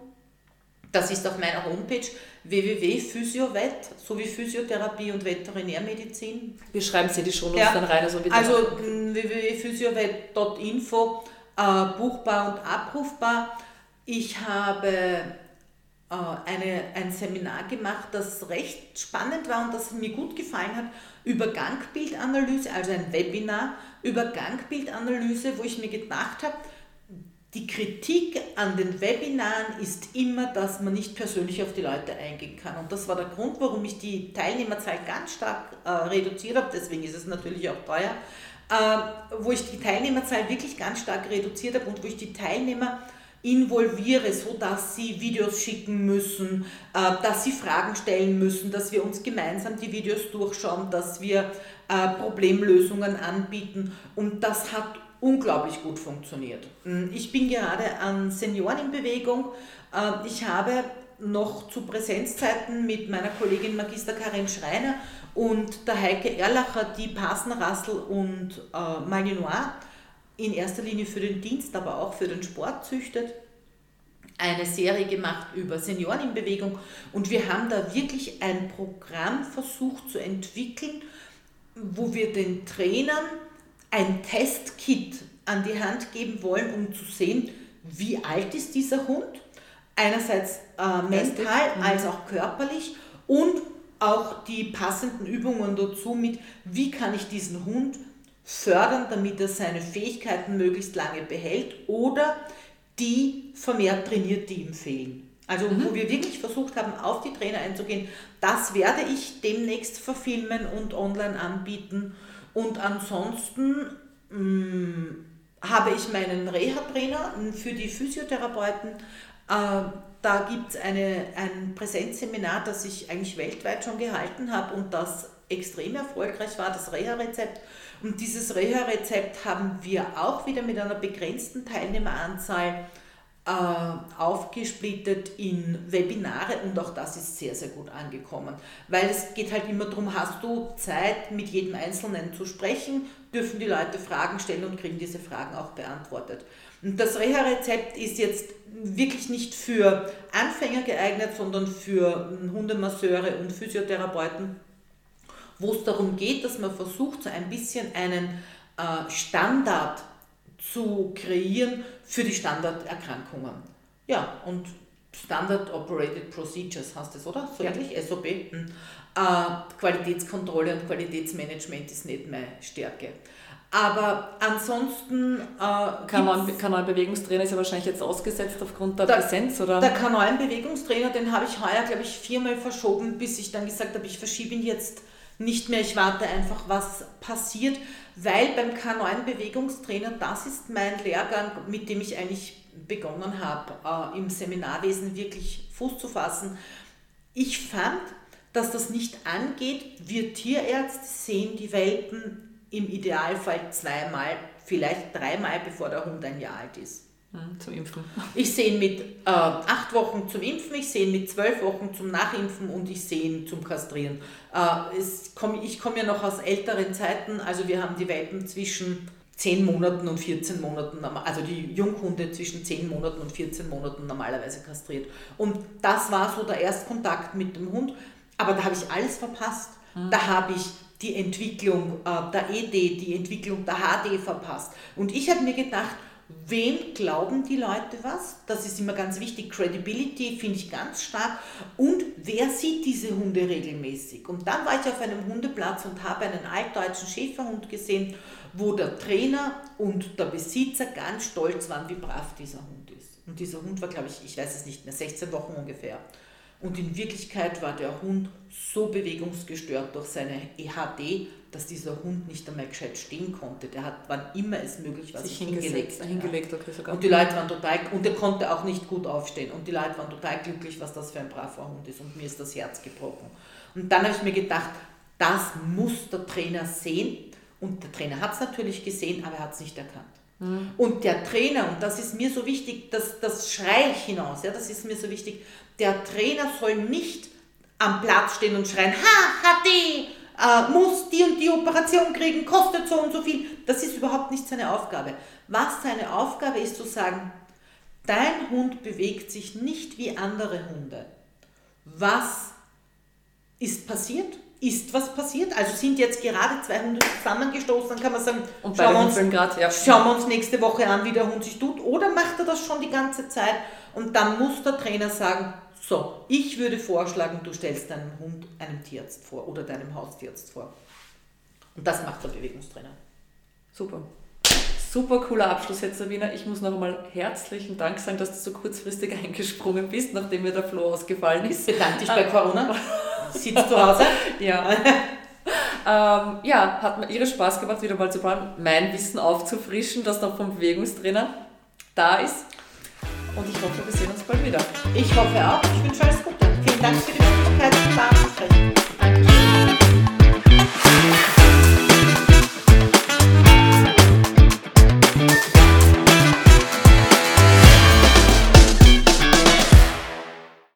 Das ist auf meiner Homepage www.physiovet sowie Physiotherapie und Veterinärmedizin. Wir schreiben Sie die schon ja. dann rein. Also, also www.physiovet.info, äh, buchbar und abrufbar. Ich habe eine, ein Seminar gemacht, das recht spannend war und das mir gut gefallen hat, über Gangbildanalyse, also ein Webinar über Gangbildanalyse, wo ich mir gedacht habe, die Kritik an den Webinaren ist immer, dass man nicht persönlich auf die Leute eingehen kann. Und das war der Grund, warum ich die Teilnehmerzahl ganz stark äh, reduziert habe. Deswegen ist es natürlich auch teuer. Äh, wo ich die Teilnehmerzahl wirklich ganz stark reduziert habe und wo ich die Teilnehmer involviere, so dass sie Videos schicken müssen, äh, dass sie Fragen stellen müssen, dass wir uns gemeinsam die Videos durchschauen, dass wir äh, Problemlösungen anbieten. Und das hat unglaublich gut funktioniert. Hm, ich bin gerade an Senioren in Bewegung. Äh, ich habe noch zu Präsenzzeiten mit meiner Kollegin Magister Karin Schreiner und der Heike Erlacher die Passenrassel und äh, Malinois in erster Linie für den Dienst, aber auch für den Sport züchtet, eine Serie gemacht über Senioren in Bewegung. Und wir haben da wirklich ein Programm versucht zu entwickeln, wo wir den Trainern ein Testkit an die Hand geben wollen, um zu sehen, wie alt ist dieser Hund, einerseits äh, mental mhm. als auch körperlich und auch die passenden Übungen dazu mit, wie kann ich diesen Hund fördern, damit er seine Fähigkeiten möglichst lange behält oder die vermehrt trainiert, die ihm fehlen. Also mhm. wo wir wirklich versucht haben, auf die Trainer einzugehen, das werde ich demnächst verfilmen und online anbieten und ansonsten mh, mm, habe ich meinen Reha-Trainer für die Physiotherapeuten. Äh, da gibt es ein Präsenzseminar, das ich eigentlich weltweit schon gehalten habe und das extrem erfolgreich war, das Reha-Rezept. Und dieses Reha-Rezept haben wir auch wieder mit einer begrenzten Teilnehmeranzahl äh, aufgesplittet in Webinare und auch das ist sehr, sehr gut angekommen. Weil es geht halt immer darum, hast du Zeit, mit jedem Einzelnen zu sprechen, dürfen die Leute Fragen stellen und kriegen diese Fragen auch beantwortet. Und das Reha-Rezept ist jetzt wirklich nicht für Anfänger geeignet, sondern für Hundemasseure und Physiotherapeuten, wo es darum geht, dass man versucht, so ein bisschen einen äh, Standard zu kreieren für die Standarderkrankungen. Ja, und Standard Operated Procedures heißt es, oder? So ja. ähnlich, SOP. Hm. Äh, Qualitätskontrolle und Qualitätsmanagement ist nicht meine Stärke. Aber ansonsten. Äh, Kanalbewegungstrainer ist ja wahrscheinlich jetzt ausgesetzt aufgrund der, der Präsenz, oder? Der Kanalbewegungstrainer, den habe ich heuer, glaube ich, viermal verschoben, bis ich dann gesagt habe, ich verschiebe ihn jetzt nicht mehr, ich warte einfach, was passiert, weil beim K9-Bewegungstrainer, das ist mein Lehrgang, mit dem ich eigentlich begonnen habe, äh, im Seminarwesen wirklich Fuß zu fassen. Ich fand, dass das nicht angeht. Wir Tierärzte sehen die Welpen im Idealfall zweimal, vielleicht dreimal, bevor der Hund ein Jahr alt ist. Hm, zum Impfen. Ich sehe ihn mit äh, acht Wochen zum Impfen, ich sehe ihn mit zwölf Wochen zum Nachimpfen und ich sehe ihn zum Kastrieren. Äh, es komm, ich komme ja noch aus älteren Zeiten, also wir haben die Welpen zwischen 10 Monaten und 14 Monaten, also die Junghunde zwischen 10 Monaten und 14 Monaten normalerweise kastriert. Und das war so der Erstkontakt mit dem Hund, aber da habe ich alles verpasst. Mhm. Da habe ich die Entwicklung äh, der ED, die Entwicklung der HD verpasst. Und ich habe mir gedacht, Wem glauben die Leute was? Das ist immer ganz wichtig. Credibility finde ich ganz stark. Und wer sieht diese Hunde regelmäßig? Und dann war ich auf einem Hundeplatz und habe einen altdeutschen Schäferhund gesehen, wo der Trainer und der Besitzer ganz stolz waren, wie brav dieser Hund ist. Und dieser Hund war, glaube ich, ich weiß es nicht mehr, 16 Wochen ungefähr. Und in Wirklichkeit war der Hund so bewegungsgestört durch seine EHD, dass dieser Hund nicht einmal gescheit stehen konnte. Der hat, wann immer es möglich war, sich, sich hingelegt. hingelegt okay, sogar. Und die Leute waren total, und er konnte auch nicht gut aufstehen. Und die Leute waren total glücklich, was das für ein braver Hund ist. Und mir ist das Herz gebrochen. Und dann habe ich mir gedacht, das muss der Trainer sehen. Und der Trainer hat es natürlich gesehen, aber er hat es nicht erkannt. Mhm. Und der Trainer, und das ist mir so wichtig, das, das schreie ich hinaus, ja, das ist mir so wichtig, der Trainer soll nicht am Platz stehen und schreien, ha, HD, äh, muss die und die Operation kriegen, kostet so und so viel. Das ist überhaupt nicht seine Aufgabe. Was seine Aufgabe ist zu sagen, dein Hund bewegt sich nicht wie andere Hunde. Was ist passiert? Ist was passiert? Also sind jetzt gerade zwei Hunde zusammengestoßen, dann kann man sagen, und schauen, wir uns, grad, ja. schauen wir uns nächste Woche an, wie der Hund sich tut. Oder macht er das schon die ganze Zeit? Und dann muss der Trainer sagen, so, ich würde vorschlagen, du stellst deinem Hund einem Tierarzt vor oder deinem Haustierarzt vor. Und das macht der Bewegungstrainer. Super. Super cooler Abschluss jetzt, Sabina. Ich muss noch einmal herzlichen Dank sagen, dass du so kurzfristig eingesprungen bist, nachdem mir der Flo ausgefallen ist. Bedanke dich bei Corona. sitzt zu Hause. ja. ähm, ja, hat mir irre Spaß gemacht, wieder mal zu bauen, mein Wissen aufzufrischen, das noch vom Bewegungstrainer da ist. Und ich hoffe, wir sehen uns bald wieder. Ich hoffe auch. Ich wünsche alles Gute. Vielen Dank für die Möglichkeit, da zu sprechen. Danke.